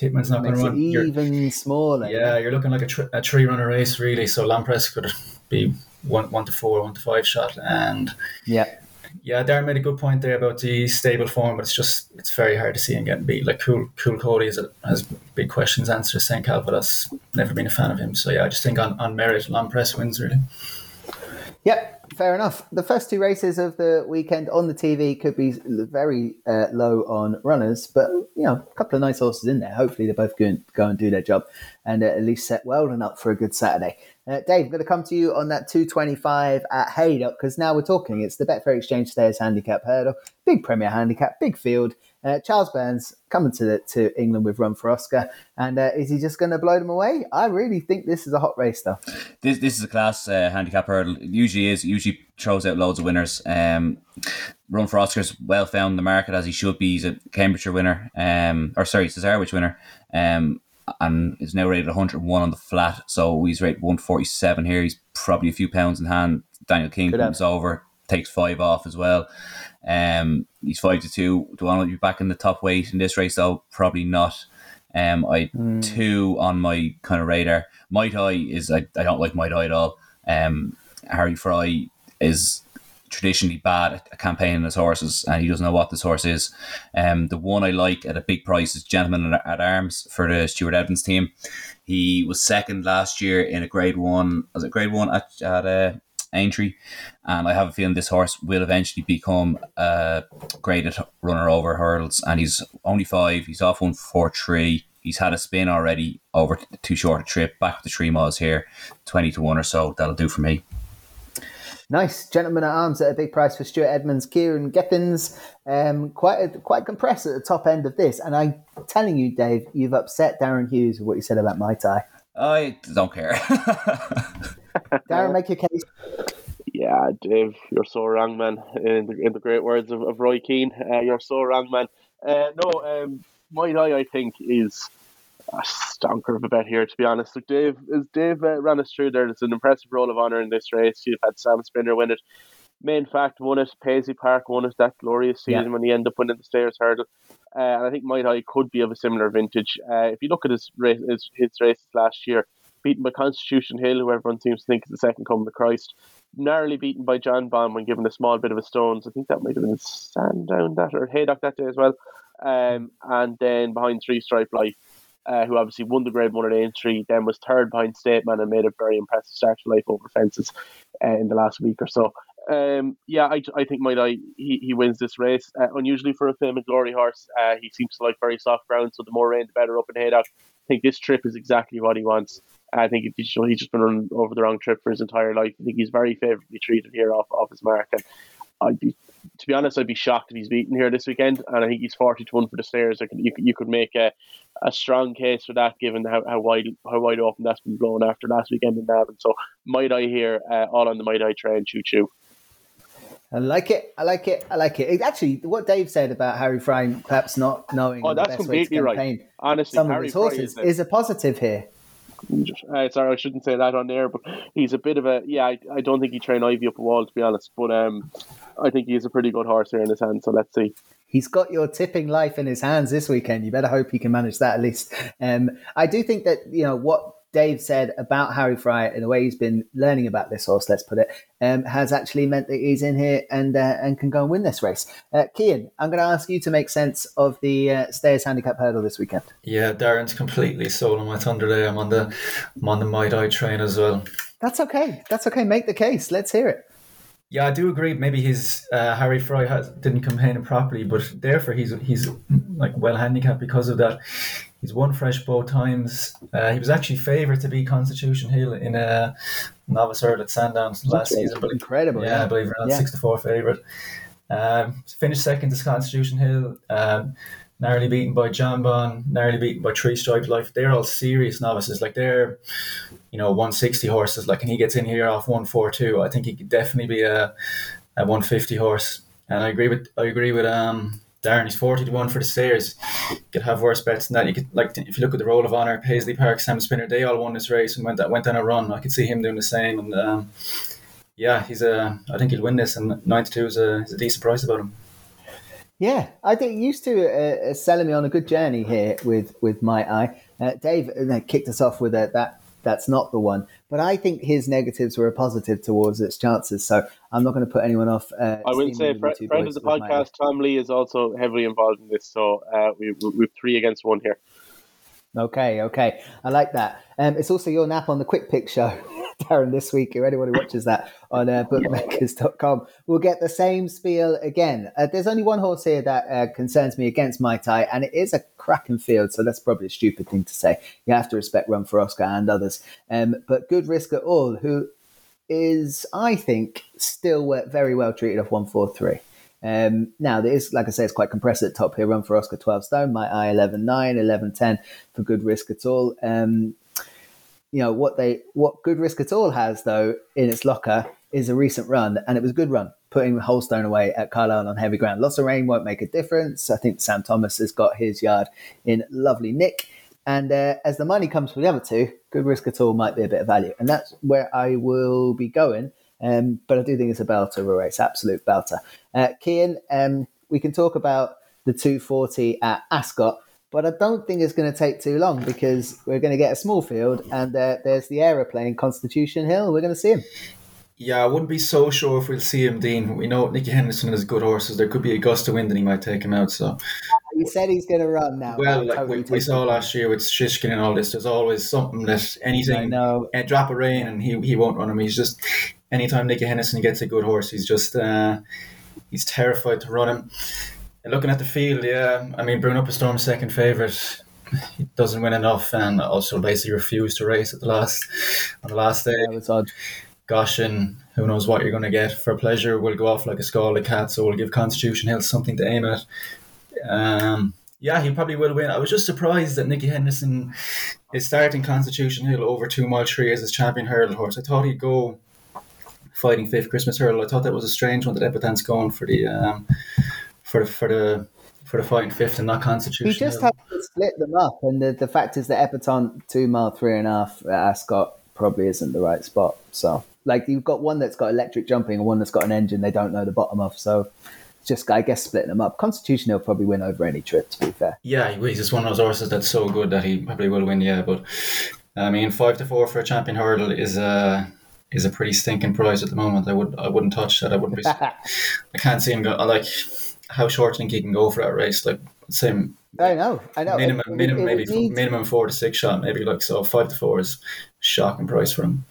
F: Hitman's not going to run. You're-
D: even smaller.
F: yeah, you're looking like a, tr- a three runner race really. So L'Homme Presse could be one one to four, one to five shot, and
D: yeah.
F: Yeah, Darren made a good point there about the stable form, but it's just it's very hard to see him getting beat. Like Cool Coole Cody has, has big questions answered. St. Calvados, never been a fan of him. So yeah, I just think on, on merit, L'Homme Presse wins really.
D: Yep, fair enough. The first two races of the weekend on the TV could be very uh, low on runners, but you know, a couple of nice horses in there. Hopefully, they both go and, go and do their job and uh, at least set Weldon up for a good Saturday. Uh, Dave, I'm going to come to you on that 225 at Haydock because now we're talking. It's the Betfair Exchange Stayers Handicap Hurdle, big Premier Handicap, big field. Uh, Charles Byrnes coming to the, to England with Run for Oscar, and uh, is he just going to blow them away? I really think this is a hot race, though.
E: This this is a class uh, handicap hurdle. It usually is. It usually throws out loads of winners. Um, Run for Oscar's well found in the market as he should be. He's a Cambridgeshire winner, um, or sorry, Cesarewitch winner. Um, and is now rated 101 on the flat. So he's rated 147 here. He's probably a few pounds in hand. Daniel King
D: Good
E: comes over, takes five off as well. Um, he's five to two. Do I want to be back in the top weight in this race though? Probably not. Um, I two on my kind of radar. Might I is I, I don't like Might I at all. Um, Harry Fry is traditionally bad at campaigning his horses, and he doesn't know what this horse is. Um, the one I like at a big price is Gentleman at Arms for the Stuart Edmunds team. He was second last year in a Grade One. Was it Grade One at at uh, Aintree? And I have a feeling this horse will eventually become a graded runner over hurdles. And he's only five. He's off one four three. He's had a spin already over too short a trip. Back with the three miles here, twenty to one or so. That'll do for me.
D: Nice gentleman at arms at a big price for Stuart Edmunds, Ciaran Gethings. Um, quite quite compressed at the top end of this, and I'm telling you, Dave, you've upset Darren Hughes with what you said about Might I.
E: I don't care. (laughs)
D: Darren, make your case.
G: Yeah, Dave, you're so wrong, man. In the, in the great words of, of Roy Keane, uh, you're so wrong, man. Uh, no, um, my eye, I think, is a stonker of a bet here, to be honest. Like Dave, as Dave uh, ran us through there, it's an impressive roll of honour in this race. You've had Sam Spinner win it. Main fact won it. Paisley Park won it that glorious season
D: Yeah.
G: when he ended up winning the Stayers Hurdle. Uh, and I think Might I could be of a similar vintage. Uh, if you look at his, race, his, his races last year, beaten by Constitution Hill, who everyone seems to think is the second coming of Christ, narrowly beaten by Jonbon when given a small bit of a stones. I think that might have been Sandown that or Haydock that day as well. Um, and then behind Three Stripe Life, uh, who obviously won the Grade 1 at Aintree, then was third behind State Man and made a very impressive start to life over fences uh, in the last week or so. Um, yeah, I, I think Might I he, he wins this race. Uh, unusually for a Fame and Glory horse, uh, he seems to like very soft ground, so the more rain, the better up in Haydock. I think this trip is exactly what he wants. I think he's, he's just been running over the wrong trip for his entire life. I think he's very favourably treated here off, off his mark. And I'd be, to be honest, I'd be shocked if he's beaten here this weekend. And I think he's forty to one for the Stayers. I you, could- you could make a, a strong case for that, given how, how wide how wide open that's been blown after last weekend in Navan. So might I here uh, all on the might I train, choo choo.
D: I like it. I like it. I like it. It- Actually, what Dave said about Harry Fry perhaps not knowing
G: Oh,
D: the
G: that's
D: best way to
G: completely right. Honestly,
D: some of his horses
G: is a-
D: is a positive here.
G: Uh, sorry, I shouldn't say that on there, but he's a bit of a yeah. I, I don't think he trained Ivy up a wall to be honest, but um, I think he's a pretty good horse here in his hand. So let's see.
D: He's got your tipping life in his hands this weekend. You better hope he can manage that at least. Um, I do think that you know what Dave said about Harry Fry and the way he's been learning about this horse. Let's put it um, has actually meant that he's in here and uh, and can go and win this race. Uh, Cian, I'm going to ask you to make sense of the uh, Stayers Handicap Hurdle this weekend.
F: Yeah, Darren's completely stolen my thunder there. I'm on the I'm on the Might I train as well.
D: That's okay. That's okay. Make the case. Let's hear it.
F: Yeah, I do agree. Maybe his uh, Harry Fry has, didn't campaign properly, but therefore he's he's like well handicapped because of that. He's won fresh both times. Uh, he was actually favourite to be Constitution Hill in a novice hurdle at Sandowns last season, but
D: Incredible.
F: yeah, I believe around
D: Yeah.
F: six to four favourite. Um, finished second to Constitution Hill. Um, narrowly beaten by Jonbon, narrowly beaten by Three Stripes Life. They're all serious novices. Like they're, you know, 160 horses. Like, and he gets in here off 142. I think he could definitely be a, a 150 horse. And I agree with I agree with um Darren. He's 40 to one for the Stayers. You could have worse bets than that. You could like if you look at the roll of honor, Paisley Park, Sam Spinner. They all won this race and went that went on a run. I could see him doing the same. And um, yeah, he's a. I think he'll win this. And 92 is a, is a decent price about him.
D: Yeah, I think used to uh, uh, selling me on a good journey here with with Might I. Uh, Dave uh, kicked us off with uh, that that's not the one. But I think his negatives were a positive towards its chances. So I'm not going to put anyone off. Uh,
G: I will say, fr- friend of the podcast, Tom Lee, is also heavily involved in this. So uh, we, we have three against one here.
D: Okay, okay. I like that. Um, it's also your nap on the Quick Pick show, (laughs) Darren, this week. If anyone who watches that on uh, bookmakers.com will get the same spiel again. Uh, there's only one horse here that uh, concerns me against Might I, and it is a cracking field, so that's probably a stupid thing to say. You have to respect Run for Oscar and others. Um, but Good Risk at All, who is, I think, still very well treated off 143. Um, now, there is, like I say, it's quite compressed at top here. Run for Oscar 12 stone, Might I 11 9, 11 10 for good risk at all. Um, you know, what they, what good risk at all has, though, in its locker is a recent run, and it was a good run, putting Holstone away at Carlisle on heavy ground. Lots of rain won't make a difference. I think Sam Thomas has got his yard in lovely nick. And uh, as the money comes for the other two, good risk at all might be a bit of value. And that's where I will be going um, but I do think it's a belter race, absolute belter. Uh, Cian, um, we can talk about the 240 at Ascot, but I don't think it's going to take too long because we're going to get a small field and uh, there's the aeroplane Constitution Hill. We're going to see him.
F: Yeah, I wouldn't be so sure if we'll see him, Dean. We know Nicky Henderson has good horses. There could be a gust of wind and he might take him out. So
D: he said he's going to run now.
F: Well, like totally we, we saw last year with Shishkin and all this, there's always something that anything,
D: no.
F: a drop of rain and he, he won't run him. He's just anytime Nicky Henderson gets a good horse, he's just uh, he's terrified to run him. And looking at the field, yeah, I mean Brewin'upastorm second favourite. He (laughs) doesn't win enough, and also basically refused to race at the last on the last day.
D: Yeah, odd.
F: Gosh, and who knows what you're going to get for pleasure? Will go off like a scalded cat, so we'll give Constitution Hill something to aim at. Um, yeah, he probably will win. I was just surprised that Nicky Henderson is starting Constitution Hill over two mile three as his champion hurdle horse. I thought he'd go fighting fifth Christmas hurdle. I thought that was a strange one that Epatante's going for the um, for the for the for the fighting fifth and that Constitution.
D: He just has to split them up, and the, the fact is that Epatante two mile three and a half at Ascot probably isn't the right spot. So like you've got one that's got electric jumping and one that's got an engine they don't know the bottom of. So just I guess splitting them up. Constitution will probably win over any trip. To be fair,
F: yeah, he's just one of those horses that's so good that he probably will win. Yeah, but I mean five to four for a champion hurdle is a. Uh, is a pretty stinking price at the moment. I would I wouldn't touch that. I wouldn't be. (laughs) I can't see him go. I like how short do you think he can go for that race? Like same.
D: I know, I know.
F: Minimum, it, minimum, it, it maybe needs... minimum four to six shot, maybe like so. Five to four is shocking price for him.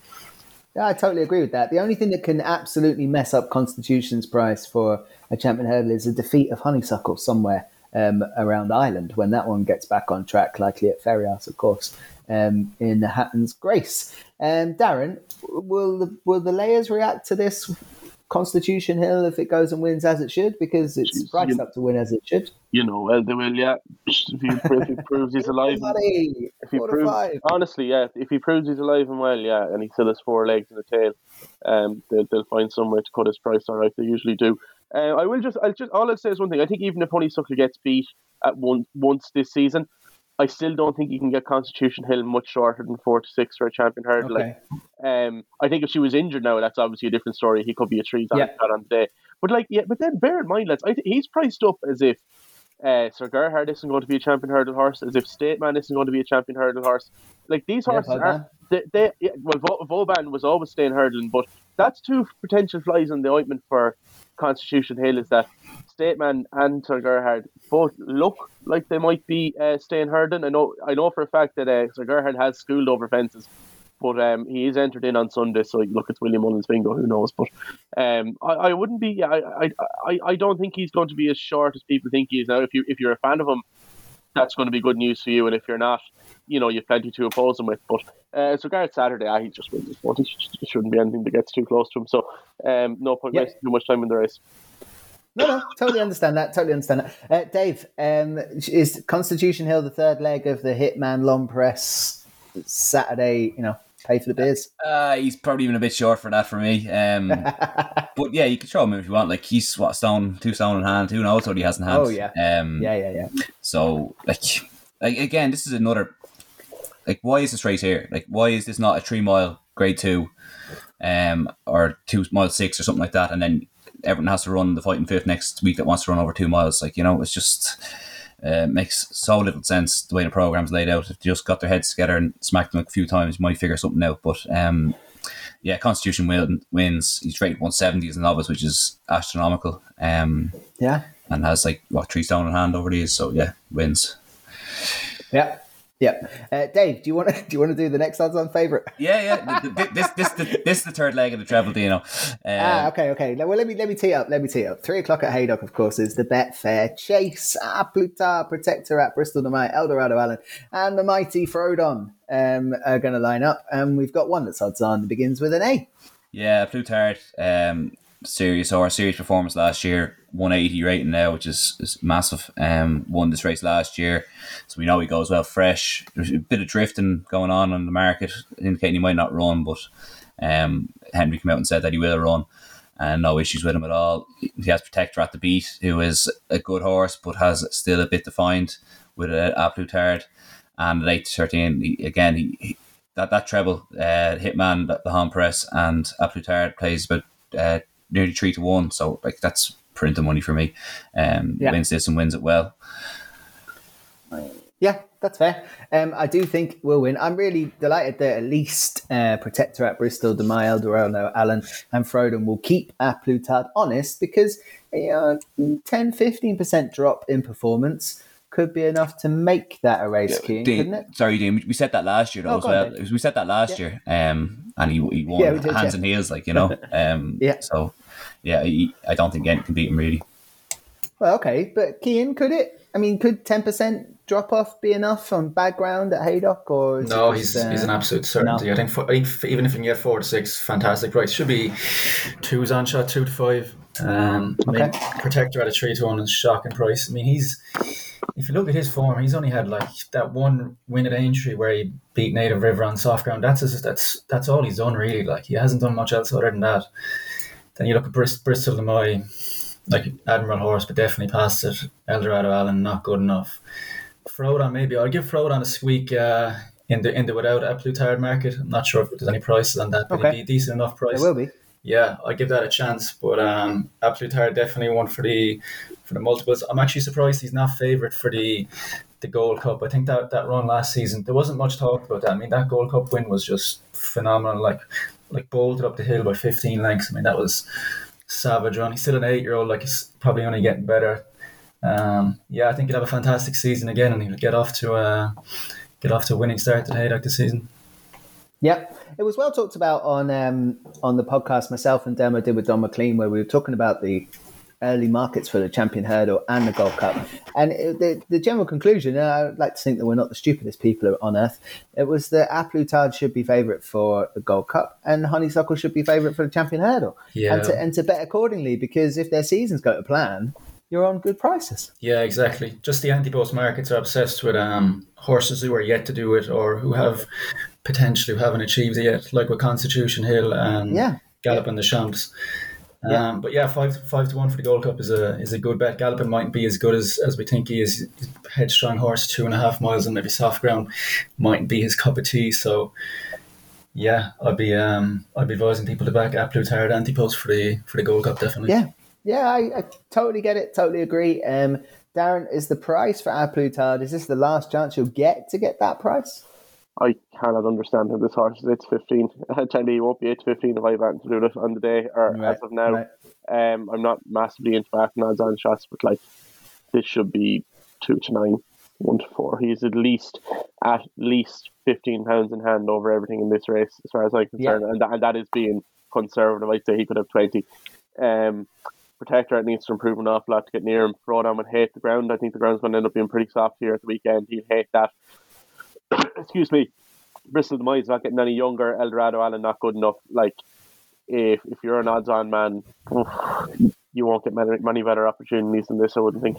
D: Yeah, I totally agree with that. The only thing that can absolutely mess up Constitution's price for a champion hurdle is a defeat of Honeysuckle somewhere um, around Ireland when that one gets back on track, likely at Fairyhouse, of course, um, in the Hatton's Grace. Um, Darren, will the, will the layers react to this Constitution Hill if it goes and wins as it should because it's priced you, up to win as it should?
G: You know, well they will. Yeah, if he, if he proves he's alive, if he proves honestly, yeah, if he proves he's alive and well, yeah, and he still has four legs and a tail, um, they'll, they'll find somewhere to cut his price. All right, they usually do. Uh, I will just, I'll just, all I'll say is one thing. I think even if Honeysuckle gets beat at one once this season, I still don't think you can get Constitution Hill much shorter than four to six for a champion hurdle. Okay. Like, um, I think if she was injured now, that's obviously a different story. He could be a on, yeah. on the day. But like, yeah, but then bear in mind, lads, I th- he's priced up as if uh, Sir Gerhard isn't going to be a champion hurdle horse, as if State Man isn't going to be a champion hurdle horse. Like these horses yeah, are, they, they yeah, well, Vauban was always staying hurdling, but that's two potential flies in the ointment for Constitution Hill. Is that State Man and Sir Gerhard both look like they might be uh, staying Herden. I know I know for a fact that uh, Sir Gerhard has schooled over fences, but um, he is entered in on Sunday. So look, it's William Mullins bingo. Who knows? But um, I, I wouldn't be. I, I I I don't think he's going to be as short as people think he is now. If you if you're a fan of him, that's going to be good news for you. And if you're not, you know you've plenty to oppose him with. But uh, as regards Saturday, I he just wins his spot. He shouldn't be anything that gets too close to him. So um, no point yeah. wasting too much time in the race.
D: No, no, totally understand that. Totally understand that. Uh, Dave, um, is Constitution Hill the third leg of the Hitman L'Homme Presse Saturday? You know, pay for the beers.
E: Uh, he's probably even a bit short for that for me. Um, (laughs) but yeah, you can show him if you want. Like he's what stone, two stone in hand. Who knows what he has in hand?
D: Oh yeah,
E: um,
D: yeah, yeah, yeah.
E: So like, like again, this is another. Like, why is this race here? Like, why is this not a three mile grade two, um, or two mile six or something like that? And then everyone has to run the fighting fifth next week that wants to run over two miles. Like you know, it's just Uh, makes so little sense the way the program's laid out. If they just got their heads together and smacked them a few times, you might figure something out. But um, yeah, Constitution win, wins. He's rated 170 as a novice, which is astronomical. Um,
D: Yeah.
E: and has like what three stone in hand over these. So yeah, wins.
D: Yeah. Yeah. Uh, Dave, do you want to (laughs) do you want to do the next odds on favorite? (laughs)
E: Yeah, yeah. th- th- This this this this is the third leg of the treble, Dino. Um,
D: Ah, okay, okay. Well, let me let me tee up. Let me tee up. Three o'clock at Haydock, of course, is the Betfair Chase. Ah, Plutar, Protektorat Bristol Tonight, Eldorado Allen, and the mighty Frodon um, are going to line up. And we've got one that's odds on. that begins with an A.
E: Yeah, Plutarch, um, serious or series performance last year, 180 rating now, which is, is massive. Um, won this race last year, so we know he goes well fresh. There's a bit of drifting going on on the market, indicating he might not run, but um, Henry came out and said that he will run. And no issues with him at all. He has Protektorat the beat, who is a good horse, but has still a bit to find with uh, A Plus Tard. And at eight to thirteen, he, again, he, he that that treble, uh, Hitman, the, the L'Homme Presse, and A Plus Tard plays about uh, nearly three to one. So like that's printing money for me. Um,
D: Yeah.
E: wins this and wins it well.
D: Yeah, that's fair. Um, I do think we'll win. I'm really delighted that at least uh, Protektorat Bristol, De Mai, Eldorado, Allen, and Frodon will keep A Plus Tard honest because you know, 10 15% drop in performance could be enough to make that a race, Cian,
E: Dean-
D: couldn't it?
E: Sorry, Dean. we- said that last year though
D: Oh,
E: as
D: go on,
E: well. We said that last year, um, and he he won
D: Yeah,
E: hands
D: yeah.
E: and heels, like you know. (laughs) Um,
D: Yeah.
E: So yeah, I don't think anyone can beat him really.
D: Well, okay, but Cian, could it? I mean, could 10% drop off be enough on background at Haydock? Or is it
F: No,
D: just,
F: he's he's an
D: uh,
F: absolute certainty. I think for, I think f- even if you can get four to six, fantastic price. Should be twos on shot, two to five. Um, I mean, Protektorat at a three to one is shocking price. I mean, he's if you look at his form, he's only had like that one win at Aintree where he beat Native River on soft ground. That's his, that's that's all he's done really. Like he hasn't done much else other than that. Then you look at Brist- Bristol to my like Admiral Horse, but definitely past it. Eldorado Allen, not good enough. Frodon maybe I'll give Frodon a squeak uh, in the in the without A Plus Tard market. I'm not sure if there's any prices on that, but
D: Okay.
F: it'd be a decent enough price.
D: There will be.
F: Yeah, I'll give that a chance. But um, Plus Tard definitely one for the for the multiples. I'm actually surprised he's not favourite for the the Gold Cup. I think that that run last season there wasn't much talk about that. I mean that Gold Cup win was just phenomenal. Like like bolted up the hill by 15 lengths. I mean that was savage run. He's still an eight year old. Like he's probably only getting better. Um, yeah, I think he'll have a fantastic season again, and he'll get off to a get off to a winning start at Haydock this season.
D: Yeah, it was well talked about on um, on the podcast myself and Demo did with Don McLean, where we were talking about the early markets for the Champion Hurdle and the Gold Cup. And it, the, the general conclusion, and I'd like to think that we're not the stupidest people on earth, it was that A Plus Tard should be favourite for the Gold Cup and Honeysuckle should be favourite for the Champion Hurdle.
F: Yeah.
D: And to, and to bet accordingly, because if their seasons go to plan, you're on good prices.
F: Yeah, exactly. Just the anti-post markets are obsessed with um, horses who are yet to do it or who have potentially who haven't achieved it yet, like with Constitution Hill and
D: Yeah.
F: Galopin Des Champs. Um, But yeah, five five to one for the Gold Cup is a is a good bet. Galopin mightn't be as good as, as we think he is. He's headstrong horse, two and a half miles and maybe soft ground, mightn't be his cup of tea. So yeah, I'd be um I'd be advising people to back A Plus Tard anti-post for the for the Gold Cup definitely.
D: Yeah, yeah, I, I totally get it, totally agree. Um, Darren, is the price for A Plus Tard, is this the last chance you'll get to get that price?
G: I cannot understand how this horse is 8 to 15. (laughs) I tell you, he won't be 8 to 15 if I have to do with it on the day or
D: Right,
G: as of now.
D: right.
G: Um, I'm not massively into backing odds on shots, but like this should be 2 to 9, 1 to 4. He's at least at least 15 pounds in hand over everything in this race, as far as I'm concerned. And, that, and that is being conservative. I'd say he could have 20. Um, Protektorat needs to improve an awful lot to get near him. Frodon would hate the ground. I think the ground's going to end up being pretty soft here at the weekend. He'll hate that. Excuse me. Bristol De Mai not getting any younger. Eldorado Allen not good enough. Like, if if you're an odds on man, you won't get many, many better opportunities than this, I wouldn't think.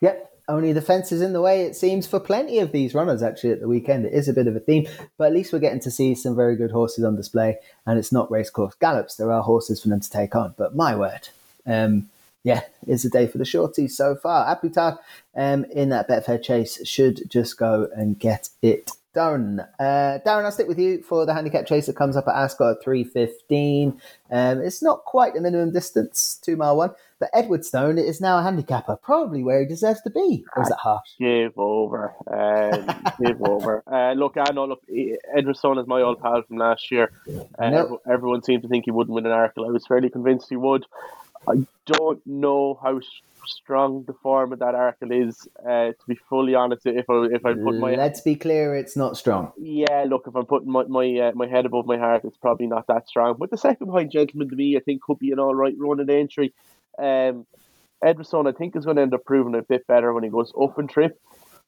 D: Yep, only the fence is in the way, it seems, for plenty of these runners actually at the weekend. It is a bit of a theme, but at least we're getting to see some very good horses on display, and it's not racecourse gallops. There are horses for them to take on, but my word. Um, yeah, it's a day for the shorties so far. A Plus Tard um, in that Betfair chase should just go and get it Done. Uh, Darren, I'll stick with you for the handicap chase that comes up at Ascot at 3.15. Um, it's not quite the minimum distance, two mile one, but Edwardstone is now a handicapper, probably where he deserves to be. Or is that harsh?
G: Give over. Um, give over. (laughs) Uh, look, I know, look, Edwardstone is my old pal from last year. Uh,
D: No.
G: ev- Everyone seemed to think he wouldn't win an Arkle. I was fairly convinced he would. I don't know how strong the form of that Arkle is, uh, to be fully honest. If I if I put my
D: Let's be clear, it's not strong.
G: Yeah, look, if I'm putting my my, uh, my head above my heart, it's probably not that strong. But the second behind Gentleman De Mee, I think, could be an all right run at Aintree. Um, Edwardstone, I think, is going to end up proving a bit better when he goes up and trip.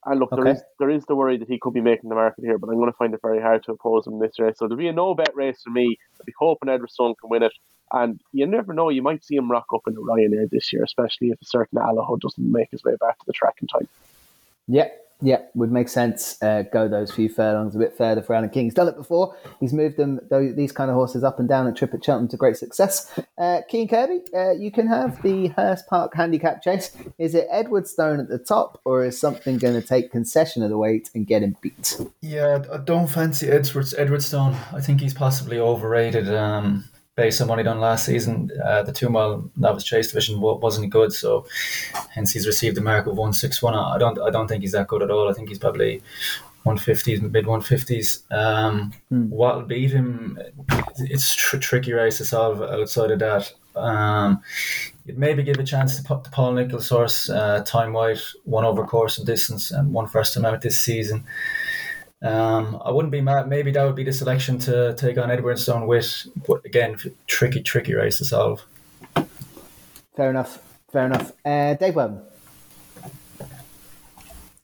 G: And look, there
D: Okay.
G: is there is the worry that he could be making the market here, but I'm going to find it very hard to oppose him in this race. So there'll be a no bet race for me. I'll be hoping Edwardstone can win it. And you never know, you might see him rock up in the Ryanair this year, especially if a certain Allaho doesn't make his way back to the track in time.
D: Yeah, yeah, would make sense. Uh, go those few furlongs a bit further for Alan King. He's done it before. He's moved them those, these kind of horses up and down a trip at Cheltenham to great success. Uh, Cian Kirby, uh, you can have the Hurst Park handicap chase. Is it Edwardstone at the top, or is something going to take concession of the weight and get him beat?
F: Yeah, I don't fancy Edward Edwardstone. I think he's possibly overrated. Um, based on what he done last season, uh, the two mile novice chase division wa- wasn't good, so hence he's received the mark of one six one. I don't I don't think he's that good at all. I think he's probably one fifties, mid one fifties. Um, What'll beat him? It's tr- tricky race to solve outside of that. Um, you'd maybe give a chance to, put the Paul Nicholls horse, uh, Thyme White, one over course and distance, and one first time out this season. Um, I wouldn't be mad. Maybe that would be the selection to take on Edwardstone with, but again, tricky, tricky race to solve.
D: Fair enough. Fair enough. Uh, Dave Webber.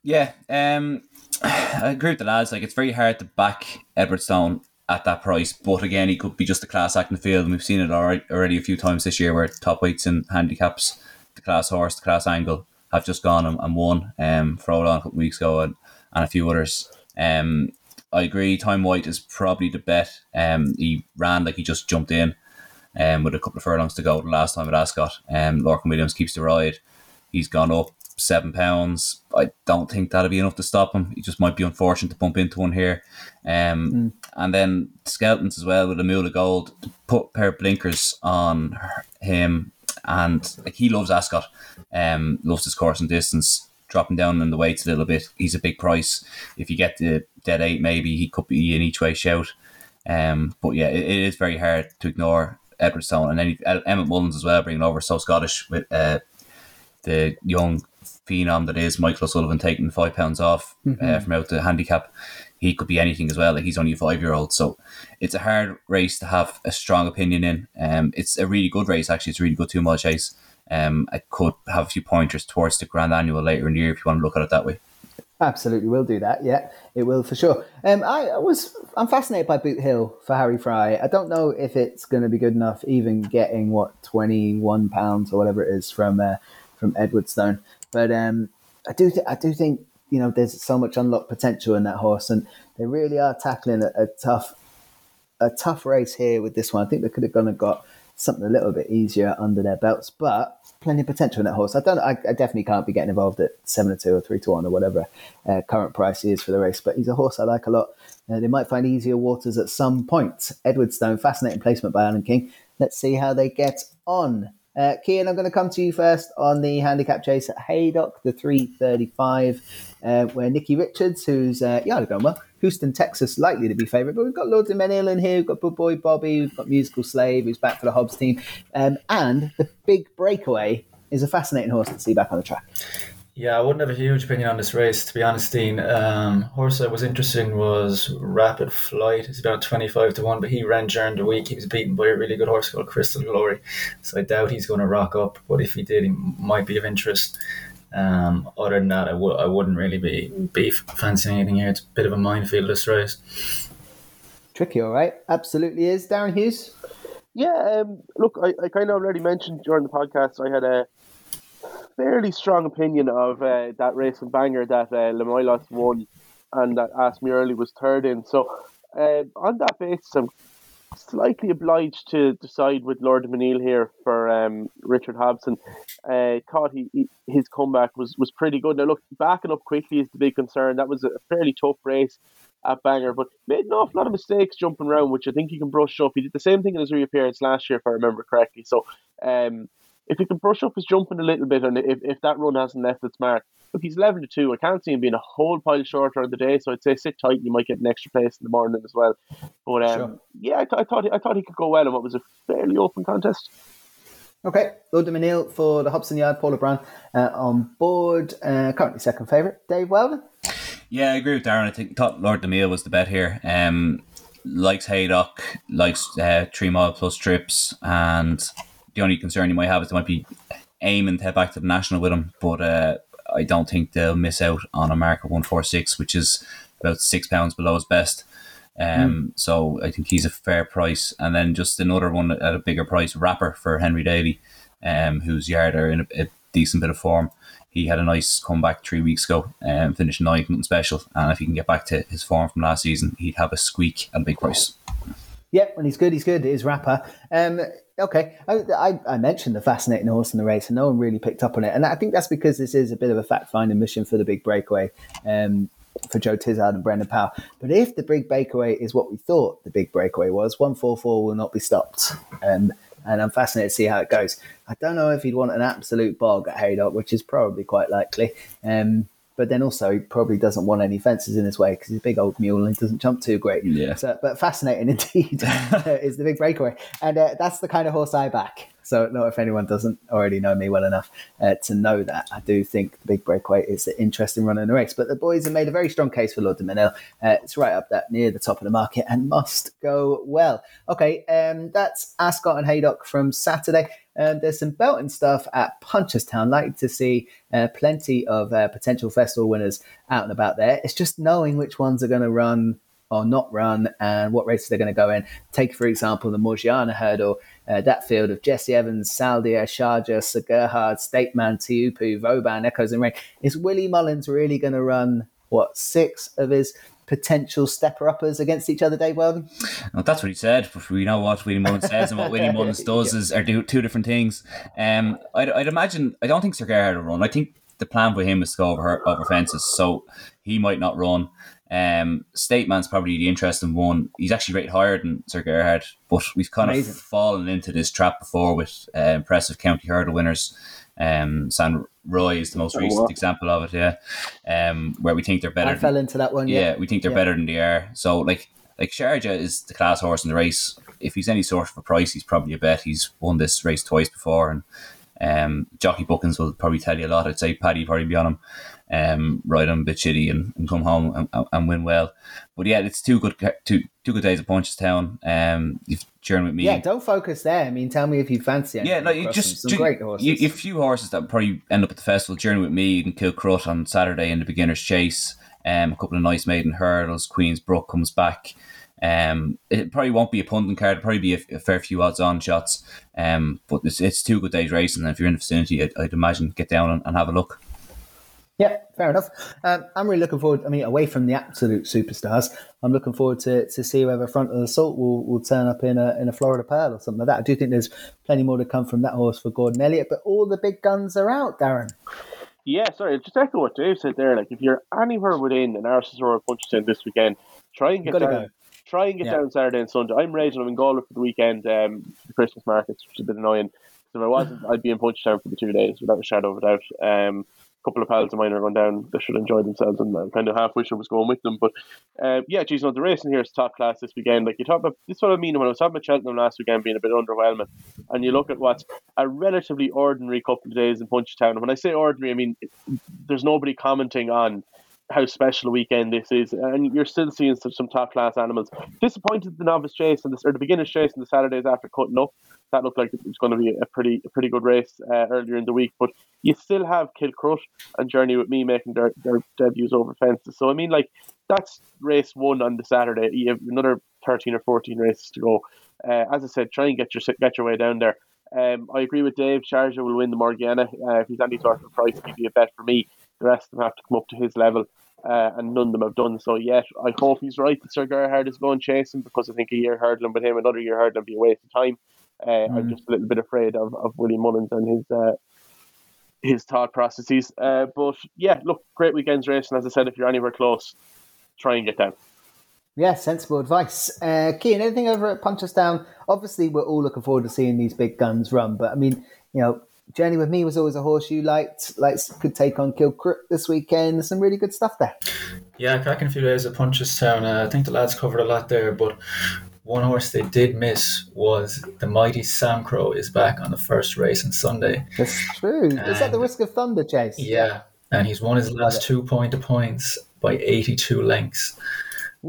E: Yeah, um, (sighs) I agree with the lads. Like, it's very hard to back Edwardstone at that price, but again, he could be just a class act in the field, and we've seen it already, already a few times this year where top weights and handicaps, the class horse, the class angle, have just gone and, and won. Um, Frolan a couple of weeks ago, and, and a few others. Um, I agree. Thyme White is probably the bet. Um, he ran like he just jumped in, um, with a couple of furlongs to go the last time at Ascot. Um, Lorcan Williams keeps the ride. He's gone up seven pounds. I don't think that'll be enough to stop him. He just might be unfortunate to bump into one here. Um, and then Skeltons as well with Amoola Gold. Put a pair of blinkers on him, and like he loves Ascot. Um, loves his course and distance. Dropping down in the weights a little bit. He's a big price. If you get the dead eight, maybe he could be an each way shout. Um, but yeah, it, it is very hard to ignore Edwardstone and then Emmet Mullins as well, bringing over so Scottish with uh, the young phenom that is Michael O'Sullivan taking five pounds off uh, from out the handicap. He could be anything as well. Like he's only a five year old, so it's a hard race to have a strong opinion in. Um, it's a really good race actually. It's a really good two mile chase. Um, I could have a few pointers towards the Grand Annual later in the year if you want to look at it that way.
D: Absolutely, we'll do that. Yeah, it will for sure. Um, I, I was, I'm fascinated by Boothill for Harry Fry. I don't know if it's going to be good enough, even getting what 21 pounds or whatever it is from uh, from Edwardstone. But um, I do, th- I do think you know there's so much unlocked potential in that horse, and they really are tackling a, a tough, a tough race here with this one. I think they could have gone and got something a little bit easier under their belts, but plenty of potential in that horse. I don't. I, I definitely can't be getting involved at seven to two or three to one or whatever uh, current price is for the race. But he's a horse I like a lot. Uh, they might find easier waters at some point. Edwardstone, fascinating placement by Alan King. Let's see how they get on. Uh, Cian, I'm going to come to you first on the handicap chase at Haydock, the 335, uh, where Nicky Richards, who's uh, yeah, going well, Houston, Texas, likely to be favourite. But we've got Lord du Mesnil in here, we've got Good Boy Bobby, we've got Musical Slave, who's back for the Hobbs team, um, and the big breakaway is a fascinating horse to see back on the track.
F: Yeah, I wouldn't have a huge opinion on this race, to be honest, Dean. Um, horse I was interested in was Rapid Flight. It's about 25 to 1, but he ran during the week. He was beaten by a really good horse called Crystal Glory. So I doubt he's going to rock up, but if he did, he might be of interest. Um, other than that, I w- I wouldn't really be, be fancying anything here. It's a bit of a minefield, this race.
D: Tricky, all right? Absolutely is. Darren Hughes?
G: Yeah, um, look, I, I kind of already mentioned during the podcast I had a fairly strong opinion of uh, that race in Bangor that uh, Le Milos won and that Ask Me Early was third in. So, uh, on that basis, I'm slightly obliged to decide with Lord du Mesnil here for um, Richard Hobson. Uh, thought he, he his comeback was, was pretty good. Now, look, backing up quickly is the big concern. That was a fairly tough race. at Bangor, but made an awful lot of mistakes jumping around, which I think he can brush up. He did the same thing in his reappearance last year, if I remember correctly. So um, if he can brush up his jumping a little bit, and if, if that run hasn't left its mark, look, he's 11 to 2. I can't see him being a whole pile shorter on the day, so I'd say sit tight. You might get an extra place in the morning as well. But um, sure. yeah, I, th- I, thought he, I thought he could go well in what was a fairly open contest.
D: Okay, Lord du Mesnil for the Hobson Yard, Paul O'Brien uh, on board. Uh, currently second favourite, Dave Weldon.
E: Yeah, I agree with Darren. I think thought Lord du Mesnil was the bet here. Um, likes Haydock, likes uh, three mile plus trips, and the only concern you might have is they might be aiming to head back to the national with him, but uh, I don't think they'll miss out on a mark of one four six, which is about six pounds below his best. Um, mm. So I think he's a fair price. And then just another one at a bigger price, Rapper for Henry Daly, um, whose yard are in a, a, decent bit of form. He had a nice comeback three weeks ago and um, finished ninth, nothing special. And if he can get back to his form from last season, he'd have a squeak at a big price.
D: Yeah, when he's good, he's good. Is Rapper. Um, okay, I, I, I, mentioned the fascinating horse in the race, and no one really picked up on it. And I think that's because this is a bit of a fact finding mission for the big breakaway. Um, for Joe Tizzard and Brendan Powell. But if the big breakaway is what we thought the big breakaway was, 144 will not be stopped. Um, and I'm fascinated to see how it goes. I don't know if he'd want an absolute bog at Haydock, which is probably quite likely. Um, but then also he probably doesn't want any fences in his way because he's a big old mule and he doesn't jump too great.
E: Yeah.
D: So, but fascinating (laughs) indeed (laughs) is the big breakaway, and uh, that's the kind of horse I back. So, not if anyone doesn't already know me well enough uh, to know that, I do think the big breakaway is an interesting run in the race. But the boys have made a very strong case for Lord de. Uh, it's right up that near the top of the market and must go well. Okay, um, that's Ascot and Haydock from Saturday. Um, there's some belting stuff at Punchestown. Like to see uh, plenty of uh, potential festival winners out and about there. It's just knowing which ones are going to run or not run and what races they're going to go in. Take, for example, the Morgiana hurdle, uh, that field of Jesse Evans, Saldier, Sharjah, Sir Gerhard, Stateman, Teahupoo, Vauban, Echoes In Rain. Is Willie Mullins really going to run, what, six of his potential stepper uppers against each other, Dave Weldon?
E: Well, that's what he said, but we know what Willie Mullins says and what Willie (laughs) Mullins does yeah. is are do two different things. Um, I'd, I'd imagine, I don't think Sir Gerhard will run. I think the plan for him is to go over, over fences, so he might not run. Um, State Man's probably the interesting one. He's actually rated higher than Sir Gerhard, but we've kind Amazing. of fallen into this trap before with uh, impressive county hurdle winners. Um, Saint Roi is the most oh, recent wow. example of it, yeah. Um, where we think they're better. I
D: fell into that one.
E: Yeah, yeah we think they're yeah. better than they are. So, like, like Sharjah is the class horse in the race. If he's any sort of a price, he's probably a bet. He's won this race twice before, and um, jockey bookings will probably tell you a lot. I'd say Paddy probably be on him um, ride on a bit shitty and, and come home and, and, win well. But yeah, it's two good two two good days at Punchestown. Um, you've journey with me.
D: Yeah, don't focus there. I mean, tell me if you fancy.
E: Yeah, no, you just some great horses. You, a few horses that probably end up at the festival. Journey with me and Kilcruit on Saturday in the beginners chase. Um, a couple of nice maiden hurdles. Queen's Brook comes back. Um, it probably won't be a punting card. It'll probably be a, a, fair few odds on shots. Um, but it's, it's two good days racing. And if you're in the vicinity, I'd, I'd imagine get down and, and have a look.
D: Yeah, fair enough. Um, I'm really looking forward. I mean, away from the absolute superstars, I'm looking forward to, to see whether Front of the Salt will, will turn up in a in a Florida Pearl or something like that. I do think there's plenty more to come from that horse for Gordon Elliott, but all the big guns are out, Darren.
G: Yeah, sorry, just echo what Dave said there. Like, if you're anywhere within an Arsenal or Punchestown this weekend, try and get down. Go. Try and get yeah. down Saturday and Sunday. I'm raging. I'm in Galway for the weekend, um, the Christmas markets, which is a bit annoying. So if I wasn't, I'd be in Punchestown for the two days without a shadow of a doubt. Um, couple of pals of mine are going down. They should enjoy themselves, and I kind of half wish I was going with them. But uh, yeah, geez, no, the racing here is top class this weekend. Like you talk about, this is what I mean when I was talking about Cheltenham last weekend being a bit underwhelming, and you look at what's a relatively ordinary couple of days in Punchestown. And when I say ordinary, I mean there's nobody commenting on how special a weekend this is, and you're still seeing some, some top class animals. Disappointed the novice chase and the, or the beginner's chase and the Saturdays after cutting up. That looked like it was going to be a pretty a pretty good race uh, earlier in the week, but you still have Kilcruit and Journey with me making their, their debuts over fences. So I mean, like that's race one on the Saturday. You have another thirteen or fourteen races to go. Uh, as I said, try and get your get your way down there. Um, I agree with Dave. Sharjah will win the Morgiana. Uh, if he's any sort of price, he'd be a bet for me. The rest of them have to come up to his level, uh, and none of them have done so yet. I hope he's right that Sir Gerhard is going chasing because I think a year hurdling with him, another year hurdling, would be a waste of time. Uh, mm. I'm just a little bit afraid of, of Willie Mullins and his uh, his thought processes. Uh, but yeah, look, great weekends race, and As I said, if you're anywhere close, try and get down.
D: Yeah, sensible advice. Uh, Cian, anything over at Punchestown? Obviously, we're all looking forward to seeing these big guns run, but I mean, you know, Journey with Me was always a horse you liked. Like, could take on Kill Kilcruit this weekend. There's some really good stuff there.
F: Yeah, cracking a few days at Punchestown. Uh, I think the lads covered a lot there, but one horse they did miss was the mighty Samcro is back on the first race on Sunday.
D: That's true. is that the Risk of Thunder chase?
F: Yeah, and he's won his last two point of points by 82 lengths.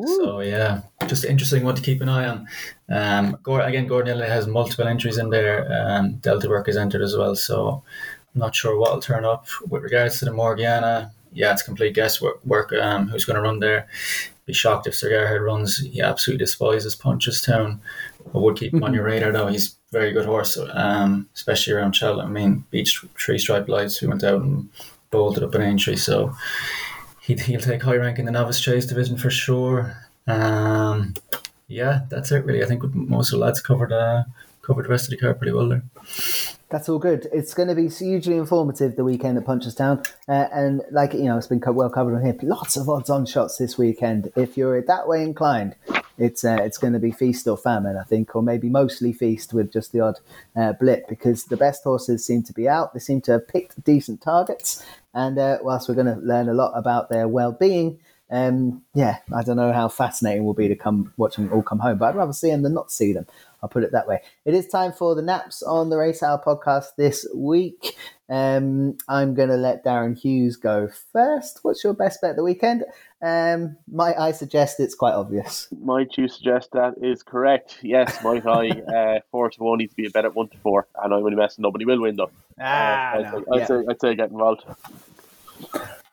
F: So yeah, just interesting one to keep an eye on. Um, again, Gordon Elliott has multiple entries in there. and Delta Work is entered as well, so I'm not sure what will turn up with regards to the Morgiana. Yeah, it's complete guesswork. Work, um, who's going to run there? Be shocked if Sir Gerhard runs. He absolutely despises Punchestown. I would keep him on your radar though. He's a very good horse, um, especially around Cheltenham. I mean, beach three stripe lights. We went out and bolted up an entry, so he'd, he'll take high rank in the novice chase division for sure. Um, yeah, that's it really. I think most of the lads covered uh, covered the rest of the card pretty well there.
D: That's all good. It's going to be hugely informative the weekend at Punchestown, uh, and like you know, it's been well covered on here. Lots of odds-on shots this weekend. If you're that way inclined, it's uh, it's going to be feast or famine, I think, or maybe mostly feast with just the odd uh, blip, because the best horses seem to be out. They seem to have picked decent targets, and uh, whilst we're going to learn a lot about their well-being. Um, yeah, I don't know how fascinating it will be to come watch them all come home, but I'd rather see them than not see them. I'll put it that way. It is time for the naps on the Race Hour podcast this week. Um, I'm going to let Darren Hughes go first. What's your best bet of the weekend? Um, might I suggest it's quite obvious?
G: Might you suggest that is correct? Yes, might I? (laughs) Uh, four to one needs to be a bet at one to four, and I'm only messing. Nobody will win though.
D: Ah,
G: uh, I'd,
D: no,
G: say, I'd,
D: yeah.
G: say, I'd say get involved.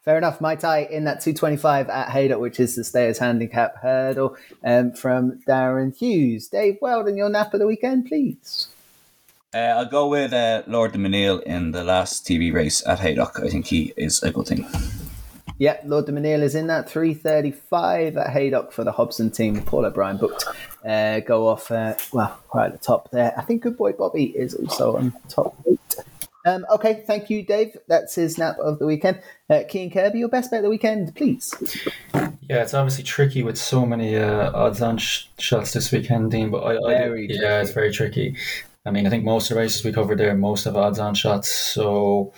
D: Fair enough. Might I in that 225 at Haydock, which is the Stayers Handicap hurdle um, from Darren Hughes. Dave Weldon, your nap of the weekend, please.
E: Uh, I'll go with uh, Lord du Mesnil in the last TV race at Haydock. I think he is a good thing.
D: Yeah, Lord du Mesnil is in that 335 at Haydock for the Hobson team. Paul O'Brien booked uh, go off, uh, well, right at the top there. I think Good Boy Bobby is also on top eight. Um, okay, thank you, Dave. That's his nap of the weekend. Uh, Cian Kirby, your best bet of the weekend, please.
F: Yeah, it's obviously tricky with so many uh, odds-on sh- shots this weekend, Dean. But I, I
D: Very
F: yeah, it's very tricky. I mean, I think most of the races we covered there, most have odds-on shots. So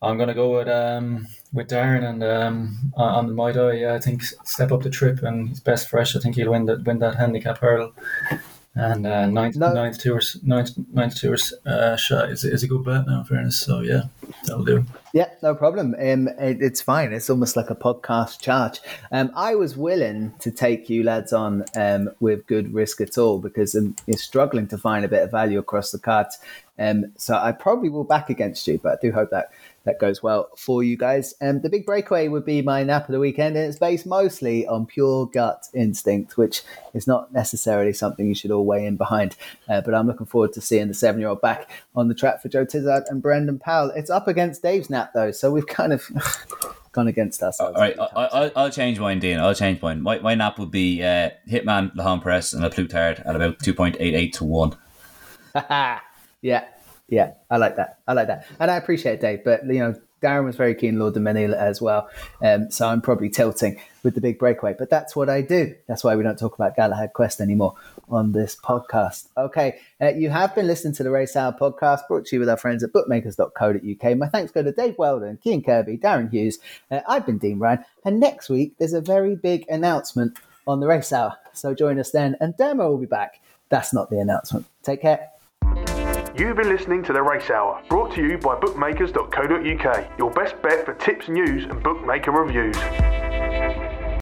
F: I'm gonna go with um with Darren and um on on the die. Yeah, I think step up the trip and he's best fresh. I think he'll win that win that handicap hurdle. And uh, ninth,
D: No.
F: ninth tours, ninth, ninth tours uh, shot is, is a good bet now, in fairness. So yeah, that'll do.
D: Yeah, no problem. Um, it, it's fine. It's almost like a podcast charge. Um, I was willing to take you lads on um, with good risk at all because um, you're struggling to find a bit of value across the cards. Um, so I probably will back against you, but I do hope that that goes well for you guys. Um, the big breakaway would be my nap of the weekend, and it's based mostly on pure gut instinct, which is not necessarily something you should all weigh in behind. Uh, but I'm looking forward to seeing the seven year old back on the track for Joe Tizzard and Brendan Powell. It's up against Dave's nap, though, so we've kind of (laughs) gone against ourselves.
E: All right, I, I, I'll change mine, Dean. I'll change mine. My, my nap would be uh, Hitman, L'Homme Presse, and A Plus Tard at about 2.88 to 1. (laughs)
D: yeah, yeah, I like that. I like that, and I appreciate it, Dave. But you know, Darren was very keen, Lord du Mesnil as well. Um, so I'm probably tilting with the big breakaway. But that's what I do. That's why we don't talk about Galahad Quest anymore on this podcast. Okay, uh, you have been listening to the Race Hour podcast, brought to you with our friends at bookmakers.co.uk. My thanks go to Dave Weldon, Cian Kirby, Darren Hughes. Uh, I've been Dean Ryan, and next week there's a very big announcement on the Race Hour. So join us then, and Dermo will be back. That's not the announcement. Take care.
H: You've been listening to The Race Hour, brought to you by bookmakers.co.uk, your best bet for tips, news, and bookmaker reviews.